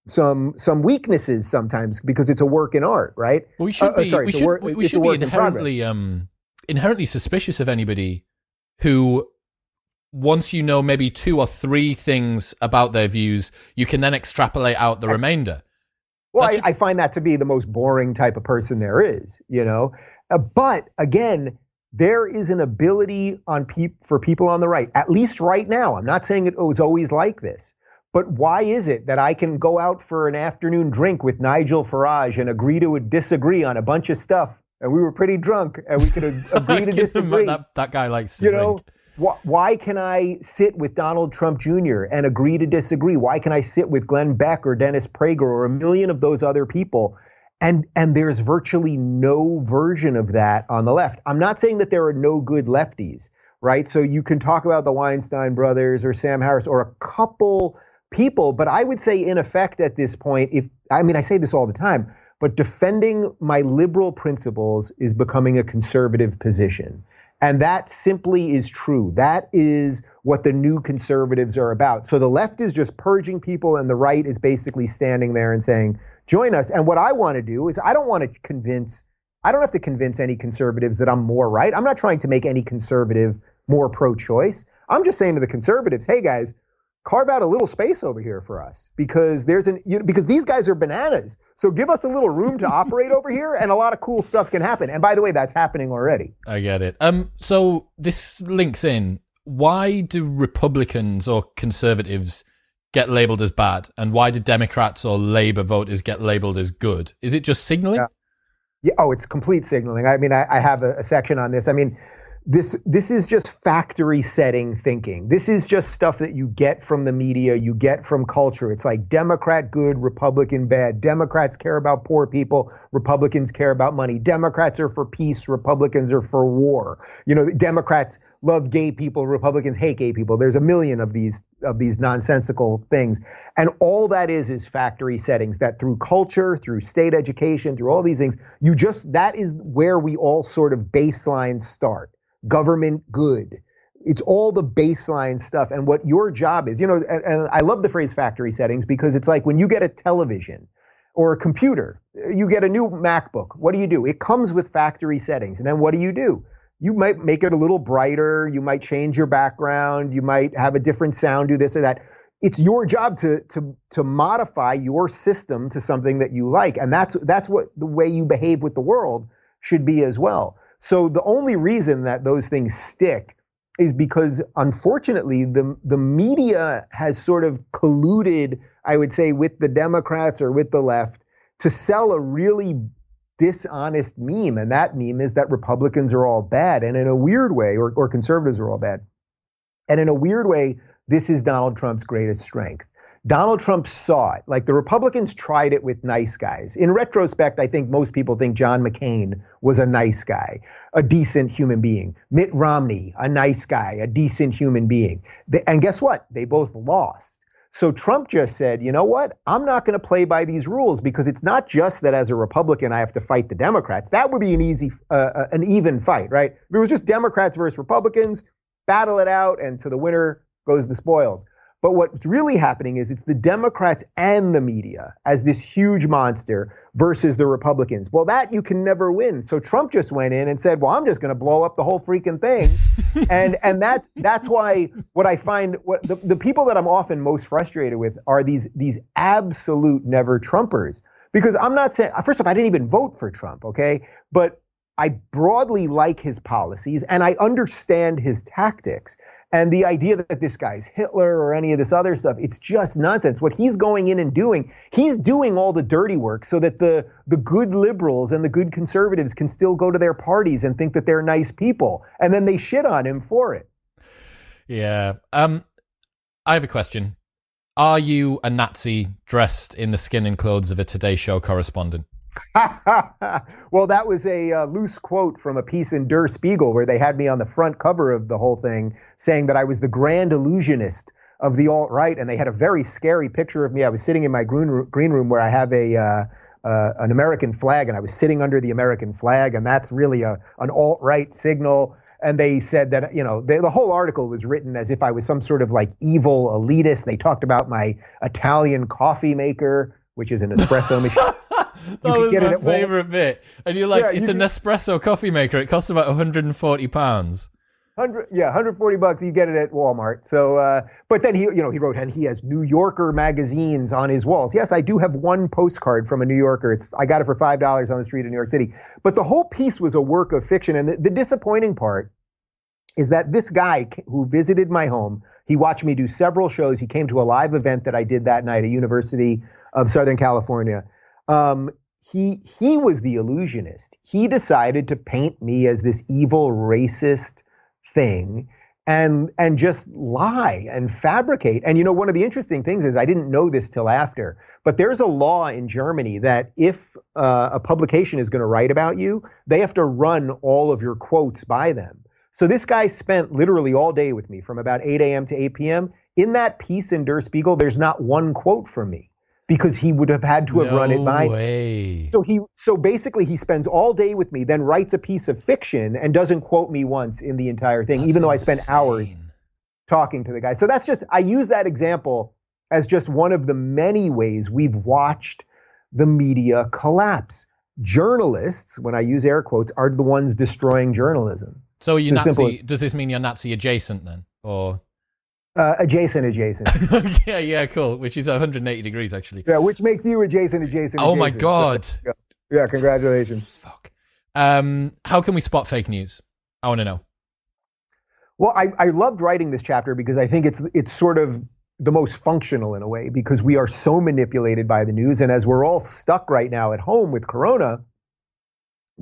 some some weaknesses sometimes because it's a work in art, right? Well, we should uh, be, sorry, we should, work, we should be inherently um, inherently suspicious of anybody who once you know maybe two or three things about their views, you can then extrapolate out the That's, remainder. Well, I, I, find that to be the most boring type of person there is, you know. Uh, but again, there is an ability on pe- for people on the right, at least right now. I'm not saying it was always like this, but why is it that I can go out for an afternoon drink with Nigel Farage and agree to disagree on a bunch of stuff, and we were pretty drunk, and we could (laughs) agree to disagree. That, that guy likes, you drink. know why can I sit with Donald Trump Jr. and agree to disagree? Why can I sit with Glenn Beck or Dennis Prager or a million of those other people? And, and there's virtually no version of that on the left. I'm not saying that there are no good lefties, right? So you can talk about the Weinstein brothers or Sam Harris or a couple people, but I would say in effect at this point, if, I mean, I say this all the time, but defending my liberal principles is becoming a conservative position. And that simply is true. That is what the new conservatives are about. So the left is just purging people, and the right is basically standing there and saying, join us. And what I want to do is, I don't want to convince, I don't have to convince any conservatives that I'm more right. I'm not trying to make any conservative more pro choice. I'm just saying to the conservatives, hey guys, carve out a little space over here for us because there's an you know, because these guys are bananas. So give us a little room to (laughs) operate over here, and a lot of cool stuff can happen. And by the way, that's happening already. I get it. Um, so this links in. Why do Republicans or conservatives get labeled as bad, and why do Democrats or Labor voters get labeled as good? Is it just signaling? Yeah. yeah oh, it's complete signaling. I mean, I, I have a, a section on this. I mean this this is just factory setting thinking. This is just stuff that you get from the media, you get from culture. It's like Democrat good, Republican bad. Democrats care about poor people, Republicans care about money. Democrats are for peace, Republicans are for war. You know, Democrats love gay people, Republicans hate gay people. There's a million of these of these nonsensical things. And all that is is factory settings that through culture, through state education, through all these things, you just that is where we all sort of baseline start government good. It's all the baseline stuff and what your job is. You know, and, and I love the phrase factory settings because it's like when you get a television or a computer, you get a new MacBook. What do you do? It comes with factory settings. And then what do you do? You might make it a little brighter. You might change your background. You might have a different sound, do this or that. It's your job to, to, to modify your system to something that you like. And that's, that's what the way you behave with the world should be as well. So the only reason that those things stick is because unfortunately the the media has sort of colluded, I would say, with the Democrats or with the left to sell a really dishonest meme. And that meme is that Republicans are all bad. And in a weird way, or, or conservatives are all bad. And in a weird way, this is Donald Trump's greatest strength. Donald Trump saw it. Like the Republicans tried it with nice guys. In retrospect, I think most people think John McCain was a nice guy, a decent human being. Mitt Romney, a nice guy, a decent human being. And guess what? They both lost. So Trump just said, you know what? I'm not going to play by these rules because it's not just that as a Republican I have to fight the Democrats. That would be an easy, uh, uh an even fight, right? If it was just Democrats versus Republicans, battle it out, and to the winner goes the spoils. But what's really happening is it's the Democrats and the media as this huge monster versus the Republicans. Well, that you can never win. So Trump just went in and said, "Well, I'm just going to blow up the whole freaking thing," (laughs) and and that that's why what I find what the, the people that I'm often most frustrated with are these these absolute never Trumpers. Because I'm not saying first off, I didn't even vote for Trump, okay, but I broadly like his policies and I understand his tactics. And the idea that this guy's Hitler or any of this other stuff, it's just nonsense. What he's going in and doing, he's doing all the dirty work so that the, the good liberals and the good conservatives can still go to their parties and think that they're nice people. And then they shit on him for it. Yeah. Um, I have a question. Are you a Nazi dressed in the skin and clothes of a Today Show correspondent? (laughs) well, that was a uh, loose quote from a piece in Der Spiegel where they had me on the front cover of the whole thing saying that I was the grand illusionist of the alt right. And they had a very scary picture of me. I was sitting in my green room, green room where I have a. Uh, uh, an American flag, and I was sitting under the American flag, and that's really a an alt right signal. And they said that you know they, the whole article was written as if I was some sort of like evil elitist. They talked about my Italian coffee maker, which is an espresso machine. (laughs) that was my favorite bit. And you're like, yeah, it's you an espresso coffee maker. It costs about 140 pounds. Hundred, yeah, 140 bucks. You get it at Walmart. So, uh, but then he, you know, he wrote, and he has New Yorker magazines on his walls. Yes, I do have one postcard from a New Yorker. It's I got it for five dollars on the street in New York City. But the whole piece was a work of fiction, and the, the disappointing part is that this guy who visited my home, he watched me do several shows. He came to a live event that I did that night at University of Southern California. Um, he he was the illusionist. He decided to paint me as this evil racist thing and and just lie and fabricate. And you know, one of the interesting things is I didn't know this till after, but there's a law in Germany that if uh, a publication is going to write about you, they have to run all of your quotes by them. So this guy spent literally all day with me from about 8 a.m. to 8 p.m. In that piece in Der Spiegel, there's not one quote from me because he would have had to have no run it by. Way. So he so basically he spends all day with me, then writes a piece of fiction and doesn't quote me once in the entire thing, that's even though insane. I spent hours talking to the guy. So that's just I use that example as just one of the many ways we've watched the media collapse. Journalists, when I use air quotes, are the ones destroying journalism. So you Nazi? Simple. Does this mean you're Nazi adjacent then, or uh, adjacent, adjacent. (laughs) yeah, yeah, cool. Which is 180 degrees, actually. Yeah, which makes you adjacent, adjacent. Oh adjacent. my god. So, yeah. congratulations. Fuck. Um, how can we spot fake news? I want to know. Well, I, I loved writing this chapter because I think it's it's sort of the most functional in a way because we are so manipulated by the news, and as we're all stuck right now at home with Corona,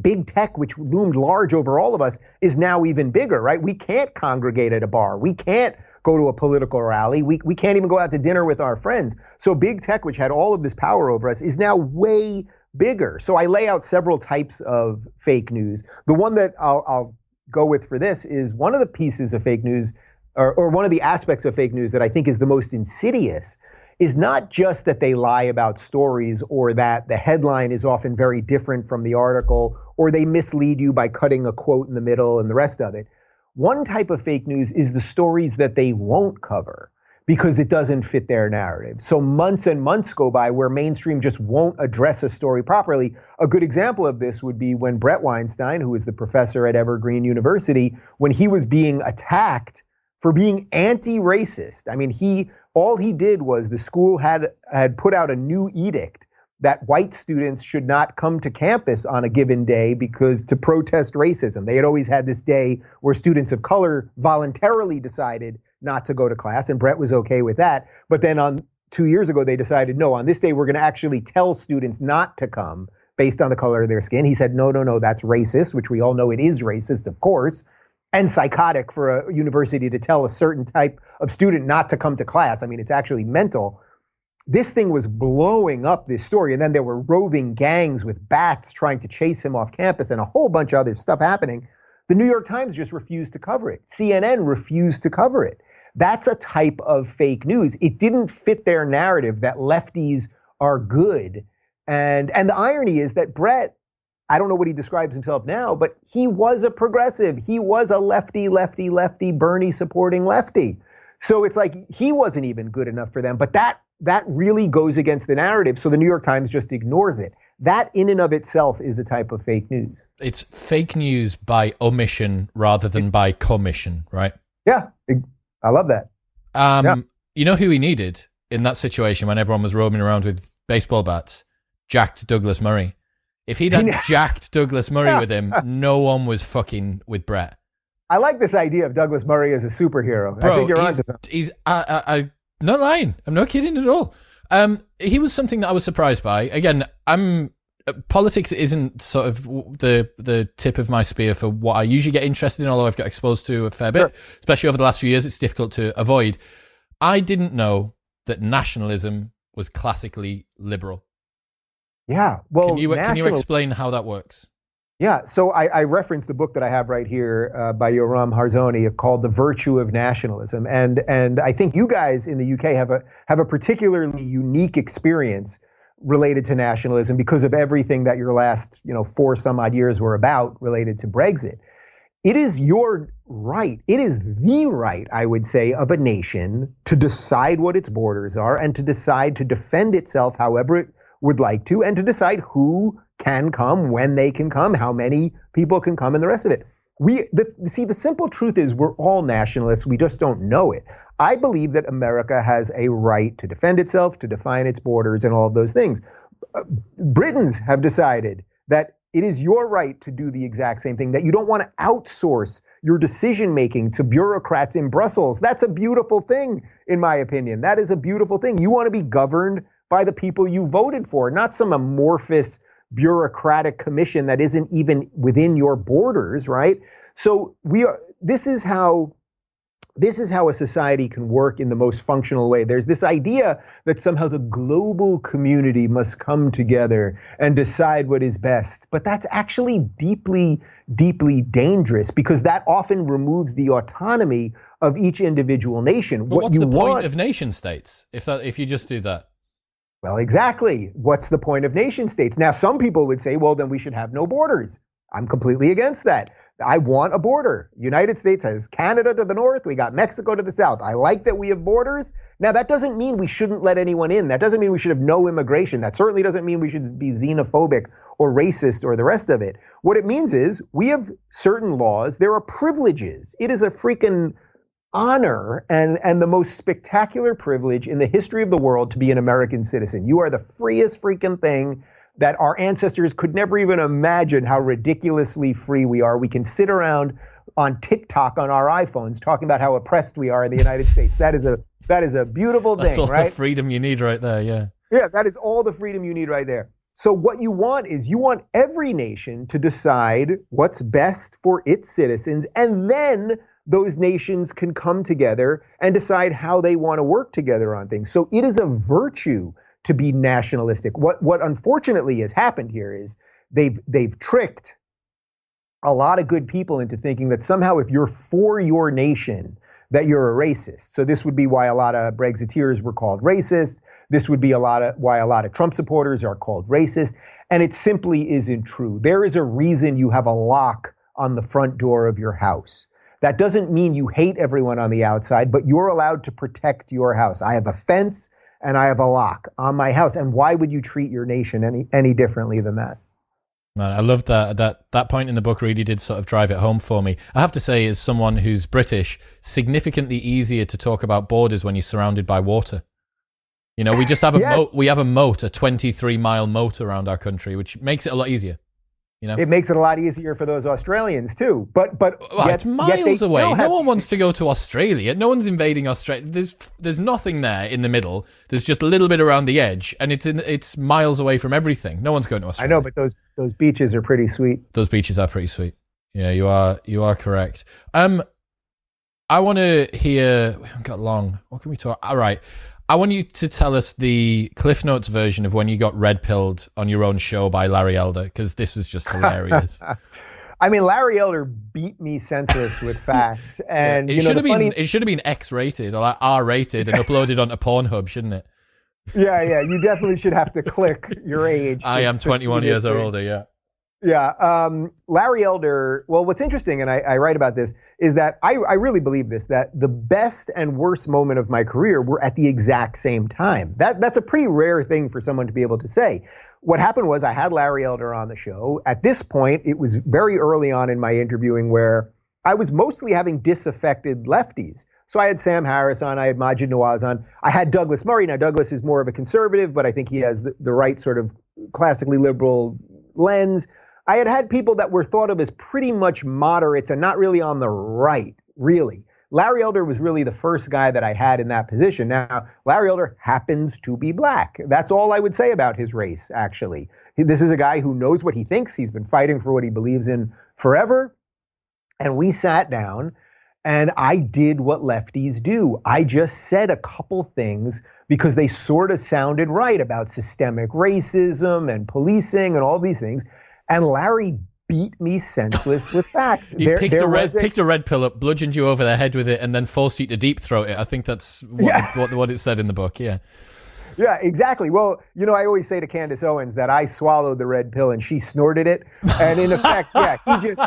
big tech, which loomed large over all of us, is now even bigger, right? We can't congregate at a bar. We can't go to a political rally. We, we can't even go out to dinner with our friends. So big tech, which had all of this power over us, is now way bigger. So I lay out several types of fake news. The one that I'll, I'll go with for this is one of the pieces of fake news or, or one of the aspects of fake news that I think is the most insidious is not just that they lie about stories or that the headline is often very different from the article or they mislead you by cutting a quote in the middle and the rest of it. One type of fake news is the stories that they won't cover because it doesn't fit their narrative. So months and months go by where mainstream just won't address a story properly. A good example of this would be when Bret Weinstein, who is the professor at Evergreen University, when he was being attacked for being anti-racist. I mean, he all he did was the school had had put out a new edict that white students should not come to campus on a given day because to protest racism. They had always had this day where students of color voluntarily decided not to go to class, and Bret was okay with that. But then on two years ago, they decided, no, on this day, we're going to actually tell students not to come based on the color of their skin. He said, no, no, no, that's racist, which we all know it is racist, of course and psychotic for a university to tell a certain type of student not to come to class. I mean, it's actually mental. This thing was blowing up this story. And then there were roving gangs with bats trying to chase him off campus and a whole bunch of other stuff happening. The New York Times just refused to cover it. CNN refused to cover it. That's a type of fake news. It didn't fit their narrative that lefties are good. And and the irony is that Bret I don't know what he describes himself now, but he was a progressive. He was a lefty, lefty, lefty, Bernie supporting lefty. So it's like he wasn't even good enough for them. But that that really goes against the narrative. So the New York Times just ignores it. That in and of itself is a type of fake news. It's fake news by omission rather than by commission, right? Yeah, I love that. Um, yeah. You know who he needed in that situation when everyone was roaming around with baseball bats? Jacked Douglas Murray. If he'd (laughs) had jacked Douglas Murray with him, (laughs) no one was fucking with Bret. I like this idea of Douglas Murray as a superhero. Bro, I think you're he's, on He's, I, I, I, not lying. I'm not kidding at all. Um, he was something that I was surprised by. Again, I'm uh, politics isn't sort of the the tip of my spear for what I usually get interested in. Although I've got exposed to a fair bit, sure. especially over the last few years, it's difficult to avoid. I didn't know that nationalism was classically liberal. Yeah. Well, can you, national, can you explain how that works? Yeah. So I, I referenced the book that I have right here uh, by Yoram Hazony called "The Virtue of Nationalism," and and I think you guys in the UK have a have a particularly unique experience related to nationalism because of everything that your last you know four some odd years were about related to Brexit. It is your right. It is the right, I would say, of a nation to decide what its borders are and to decide to defend itself however it would like to and to decide who can come, when they can come, how many people can come, and the rest of it. We the, see the simple truth is we're all nationalists. We just don't know it. I believe that America has a right to defend itself, to define its borders, and all of those things. Uh, Britons have decided that it is your right to do the exact same thing, that you don't want to outsource your decision making to bureaucrats in Brussels. That's a beautiful thing, in my opinion. That is a beautiful thing. You want to be governed by the people you voted for, not some amorphous bureaucratic commission that isn't even within your borders, right? So we are this is how this is how a society can work in the most functional way. There's this idea that somehow the global community must come together and decide what is best. But that's actually deeply, deeply dangerous because that often removes the autonomy of each individual nation. But what what's the want, point of nation states if that if you just do that? Well, exactly. What's the point of nation states? Now, some people would say, well, then we should have no borders. I'm completely against that. I want a border. United States has Canada to the north. We got Mexico to the south. I like that we have borders. Now, that doesn't mean we shouldn't let anyone in. That doesn't mean we should have no immigration. That certainly doesn't mean we should be xenophobic or racist or the rest of it. What it means is we have certain laws. There are privileges. It is a freaking honor and, and the most spectacular privilege in the history of the world to be an American citizen. You are the freest freaking thing that our ancestors could never even imagine how ridiculously free we are. We can sit around on TikTok on our iPhones talking about how oppressed we are in the United States. That is a that is a beautiful thing, That's all right? the freedom you need right there, yeah. Yeah, that is all the freedom you need right there. So what you want is you want every nation to decide what's best for its citizens, and then those nations can come together and decide how they want to work together on things. So it is a virtue to be nationalistic. What what unfortunately has happened here is they've they've tricked a lot of good people into thinking that somehow if you're for your nation that you're a racist. So this would be why a lot of Brexiteers were called racist. This would be a lot of why a lot of Trump supporters are called racist. And it simply isn't true. There is a reason you have a lock on the front door of your house. That doesn't mean you hate everyone on the outside, but you're allowed to protect your house. I have a fence and I have a lock on my house. And why would you treat your nation any, any differently than that? Man, I love that that that point in the book really did sort of drive it home for me. I have to say, as someone who's British, significantly easier to talk about borders when you're surrounded by water. You know, we just have a (laughs) yes. moat, we have a moat, a 23 mile moat around our country, which makes it a lot easier. You know? It makes it a lot easier for those Australians too. But but well, yet, it's miles away. No one wants to go to Australia. No one's invading Australia. There's there's nothing there in the middle. There's just a little bit around the edge, and it's in, it's miles away from everything. No one's going to Australia. I know, but those those beaches are pretty sweet. Those beaches are pretty sweet. Yeah, you are you are correct. Um, I want to hear. We haven't got long. What can we talk? All right. I want you to tell us the Cliff Notes version of when you got red pilled on your own show by Larry Elder, because this was just hilarious. (laughs) I mean, Larry Elder beat me senseless with (laughs) facts, and yeah, it should have been it should have been X rated or like R rated and uploaded onto Pornhub, shouldn't it? (laughs) Yeah, yeah. You definitely should have to click your age. I am 21 years or older. Yeah. Yeah. Um, Larry Elder, well, what's interesting, and I, I write about this, is that I, I, really believe this, that the best and worst moment of my career were at the exact same time. That, that's a pretty rare thing for someone to be able to say. What happened was I had Larry Elder on the show. At this point, it was very early on in my interviewing where I was mostly having disaffected lefties. So I had Sam Harris on, I had Maajid Nawaz on, I had Douglas Murray. Now, Douglas is more of a conservative, but I think he has the, the right sort of classically liberal lens. I had had people that were thought of as pretty much moderates and not really on the right, really. Larry Elder was really the first guy that I had in that position. Now, Larry Elder happens to be black. That's all I would say about his race, actually. This is a guy who knows what he thinks. He's been fighting for what he believes in forever. And we sat down and I did what lefties do. I just said a couple things because they sort of sounded right about systemic racism and policing and all these things. And Larry beat me senseless with facts. (laughs) he there, picked, there a red, a, picked a red pill up, bludgeoned you over the head with it, and then forced you to deep throat it. I think that's what, yeah. what, what it said in the book. Yeah. Yeah, exactly. Well, you know, I always say to Candace Owens that I swallowed the red pill and she snorted it, and in effect, yeah, he just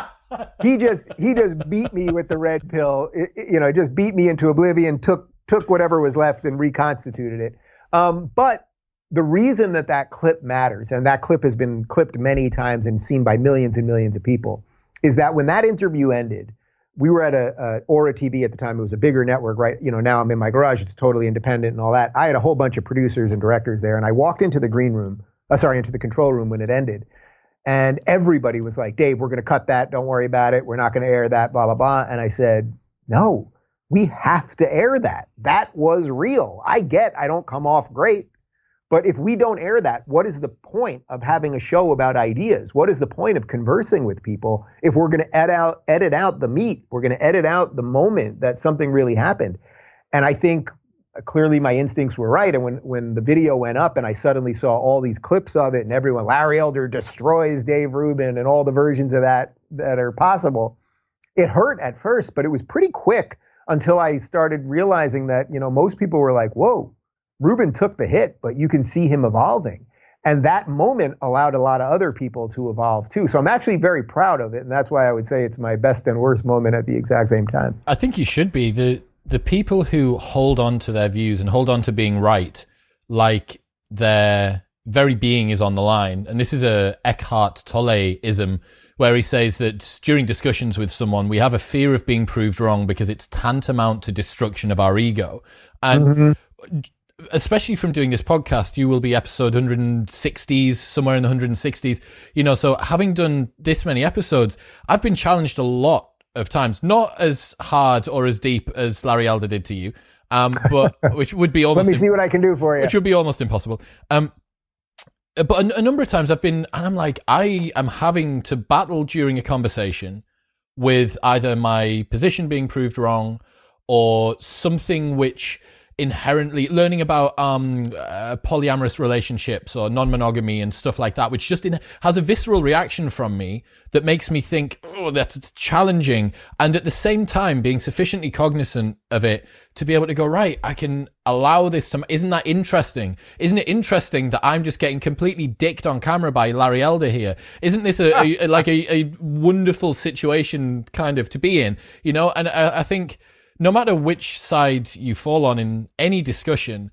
he just he just beat me with the red pill. It, you know, just beat me into oblivion. Took took whatever was left and reconstituted it. Um, but the reason that that clip matters, and that clip has been clipped many times and seen by millions and millions of people, is that when that interview ended, we were at a, a, Ora TV at the time. It was a bigger network, right? You know, now I'm in my garage. It's totally independent and all that. I had a whole bunch of producers and directors there, and I walked into the green room, uh, sorry, into the control room when it ended, and everybody was like, "Dave, we're going to cut that. Don't worry about it. We're not going to air that." Blah blah blah. And I said, "No, we have to air that. That was real. I get I don't come off great, but if we don't air that, what is the point of having a show about ideas? What is the point of conversing with people if we're going to edit out, edit out the meat? We're going to edit out the moment that something really happened. And I think uh, clearly my instincts were right. And when, when the video went up and I suddenly saw all these clips of it and everyone, Larry Elder destroys Dave Rubin and all the versions of that that are possible, it hurt at first, but it was pretty quick until I started realizing that, you know, most people were like, whoa, Rubin took the hit, but you can see him evolving. And that moment allowed a lot of other people to evolve too. So I'm actually very proud of it. And that's why I would say it's my best and worst moment at the exact same time. I think you should be. The the people who hold on to their views and hold on to being right, like their very being is on the line. And this is a Eckhart Tolle ism where he says that during discussions with someone, we have a fear of being proved wrong because it's tantamount to destruction of our ego. And mm-hmm especially from doing this podcast, you will be episode 160s, somewhere in the 160s. You know, so having done this many episodes, I've been challenged a lot of times, not as hard or as deep as Larry Elder did to you, um, but (laughs) which would be almost. Let me see what I can do for you. Which would be almost impossible. Um, but a, a number of times I've been, and I'm like, I am having to battle during a conversation with either my position being proved wrong or something which inherently learning about um, uh, polyamorous relationships or non-monogamy and stuff like that, which just in, has a visceral reaction from me that makes me think, oh, that's challenging. And at the same time, being sufficiently cognizant of it to be able to go, right, I can allow this to, isn't that interesting? Isn't it interesting that I'm just getting completely dicked on camera by Larry Elder here? Isn't this a, a like a, a, wonderful situation kind of to be in, you know? And I, I think, no matter which side you fall on in any discussion,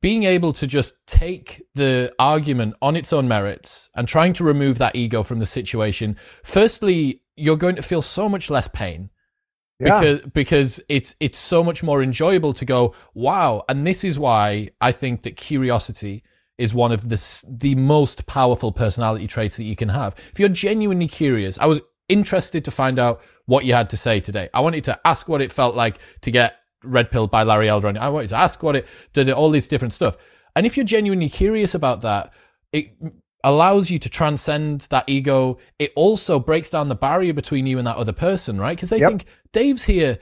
being able to just take the argument on its own merits and trying to remove that ego from the situation, firstly, you're going to feel so much less pain. Yeah. Because because it's it's so much more enjoyable to go wow and this is why I think that curiosity is one of the the most powerful personality traits that you can have. If you're genuinely curious, I was interested to find out what you had to say today. I wanted to ask what it felt like to get red pilled by Larry Elder. I wanted to ask what it did, all this different stuff. And if you're genuinely curious about that, it allows you to transcend that ego. It also breaks down the barrier between you and that other person, right? Because they yep. think Dave's here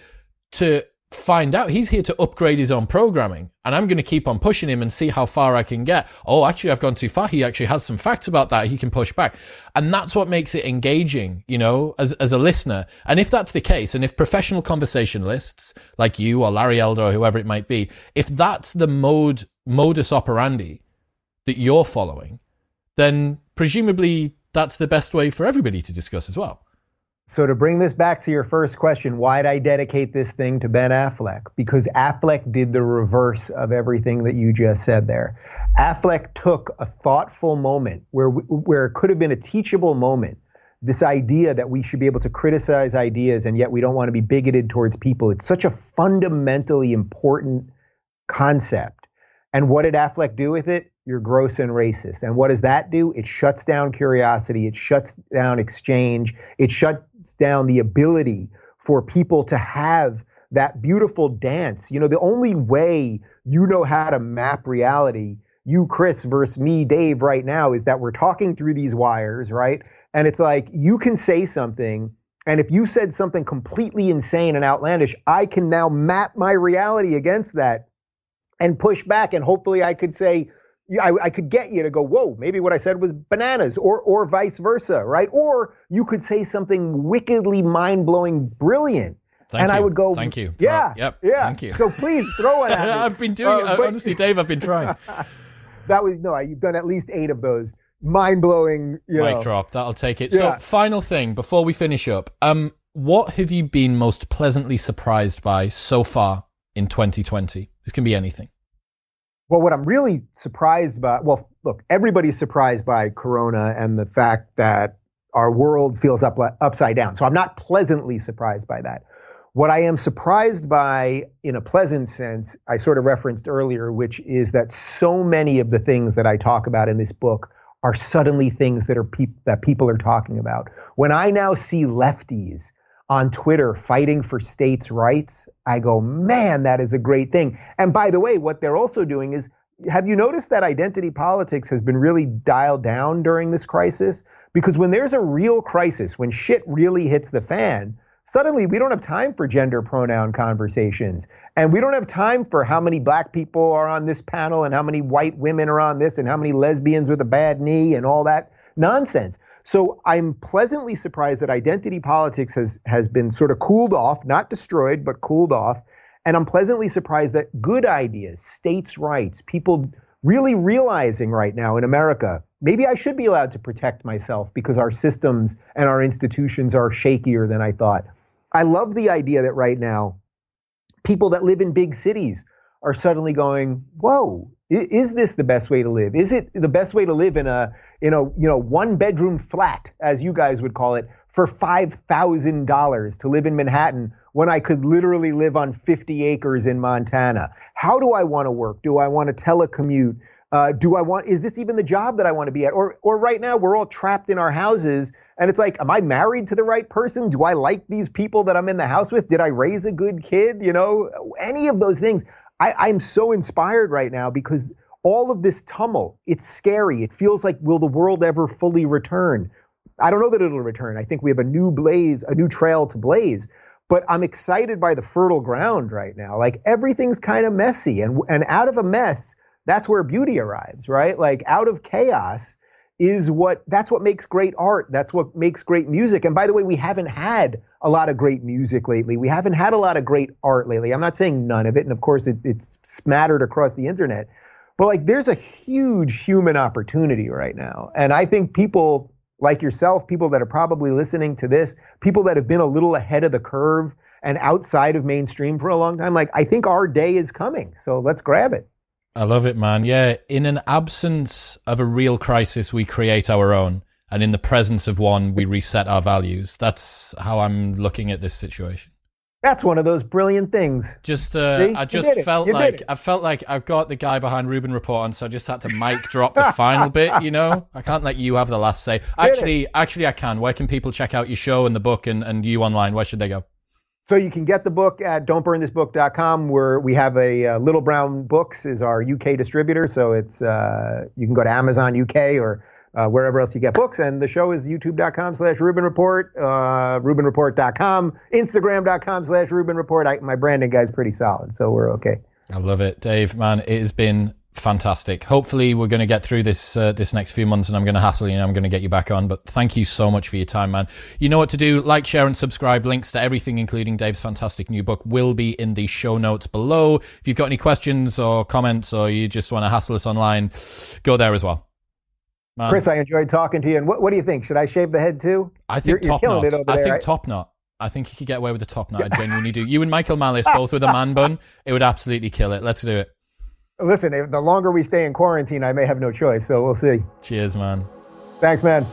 to find out he's here to upgrade his own programming and I'm going to keep on pushing him and see how far I can get. Oh, actually, I've gone too far. He actually has some facts about that. He can push back. And that's what makes it engaging, you know, as, as a listener. And if that's the case, and if professional conversationalists like you or Larry Elder or whoever it might be, if that's the mode, modus operandi that you're following, then presumably that's the best way for everybody to discuss as well. So to bring this back to your first question, why'd I dedicate this thing to Ben Affleck? Because Affleck did the reverse of everything that you just said there. Affleck took a thoughtful moment where where it could have been a teachable moment. This idea that we should be able to criticize ideas and yet we don't want to be bigoted towards people. It's such a fundamentally important concept. And what did Affleck do with it? You're gross and racist. And what does that do? It shuts down curiosity. It shuts down exchange. It shut down the ability for people to have that beautiful dance. You know, the only way you know how to map reality, you, Chris, versus me, Dave, right now, is that we're talking through these wires, right? And it's like you can say something. And if you said something completely insane and outlandish, I can now map my reality against that and push back. And hopefully I could say, I, I, could get you to go, whoa, maybe what I said was bananas, or or vice versa, right? Or you could say something wickedly mind blowing, brilliant. Thank and you. I would go, thank you. Yeah, yep. Yeah. Thank you. So please throw it at (laughs) me. I've been doing uh, it. Honestly, Dave, I've been trying. (laughs) (laughs) that was no. You've done at least eight of those mind blowing. You Mic know. drop. That'll take it. Yeah. So, final thing before we finish up. Um, what have you been most pleasantly surprised by so far in 2020? This can be anything. Well, what I'm really surprised by, well, look, everybody's surprised by Corona and the fact that our world feels up, upside down. So I'm not pleasantly surprised by that. What I am surprised by, in a pleasant sense, I sort of referenced earlier, which is that so many of the things that I talk about in this book are suddenly things that are pe- that people are talking about. When I now see lefties on Twitter fighting for states' rights, I go, man, that is a great thing. And by the way, what they're also doing is, have you noticed that identity politics has been really dialed down during this crisis? Because when there's a real crisis, when shit really hits the fan, suddenly we don't have time for gender pronoun conversations. And we don't have time for how many black people are on this panel and how many white women are on this and how many lesbians with a bad knee and all that nonsense. So I'm pleasantly surprised that identity politics has has been sort of cooled off, not destroyed, but cooled off. And I'm pleasantly surprised that good ideas, states' rights, people really realizing right now in America, maybe I should be allowed to protect myself because our systems and our institutions are shakier than I thought. I love the idea that right now, people that live in big cities are suddenly going, whoa, is this the best way to live? Is it the best way to live in a in a you know one bedroom flat, as you guys would call it, for five thousand dollars to live in Manhattan when I could literally live on 50 acres in Montana? How do I want to work? Do I want to telecommute? Uh, do I want? Is this even the job that I want to be at? Or or right now we're all trapped in our houses, and it's like, am I married to the right person? Do I like these people that I'm in the house with? Did I raise a good kid? You know, any of those things. I, I'm so inspired right now because all of this tumult. It's scary. It feels like, will the world ever fully return? I don't know that it'll return. I think we have a new blaze, a new trail to blaze. But I'm excited by the fertile ground right now. Like everything's kind of messy, and and out of a mess, that's where beauty arrives, right? Like out of chaos is what that's what makes great art. That's what makes great music. And by the way, we haven't had a lot of great music lately. We haven't had a lot of great art lately. I'm not saying none of it, and of course it, it's smattered across the internet. But like there's a huge human opportunity right now. And I think people like yourself, people that are probably listening to this, people that have been a little ahead of the curve and outside of mainstream for a long time, like I think our day is coming. So let's grab it. I love it, man. Yeah. In an absence of a real crisis, we create our own. And in the presence of one, we reset our values. That's how I'm looking at this situation. That's one of those brilliant things. Just, uh, I just felt like I felt like I've got the guy behind Rubin Report on, so I just had to mic drop the final (laughs) bit. You know, I can't let you have the last say. Actually, actually, I can. Where can people check out your show and the book and, and you online? Where should they go? So you can get the book at don'tburnthisbook.com where we have a uh, Little Brown Books is our UK distributor. So it's uh, you can go to Amazon UK or uh, wherever else you get books. And the show is youtube.com slash Rubin Report, uh, RubinReport.com, Instagram.com slash Rubin Report. My branding guy's pretty solid, so we're okay. I love it, Dave. Man, it has been fantastic. Hopefully, we're going to get through this uh, this next few months, and I'm going to hassle you, and I'm going to get you back on. But thank you so much for your time, man. You know what to do: like, share, and subscribe. Links to everything, including Dave's fantastic new book, will be in the show notes below. If you've got any questions or comments, or you just want to hassle us online, go there as well. Man. Chris, I enjoyed talking to you. And what, what do you think? Should I shave the head too? I think you're, top you're knot. I there, think right? top knot. I think you could get away with a top knot. I (laughs) genuinely do. You and Michael Malice both with a man bun, it would absolutely kill it. Let's do it. Listen, the longer we stay in quarantine, I may have no choice. So we'll see. Cheers, man. Thanks, man.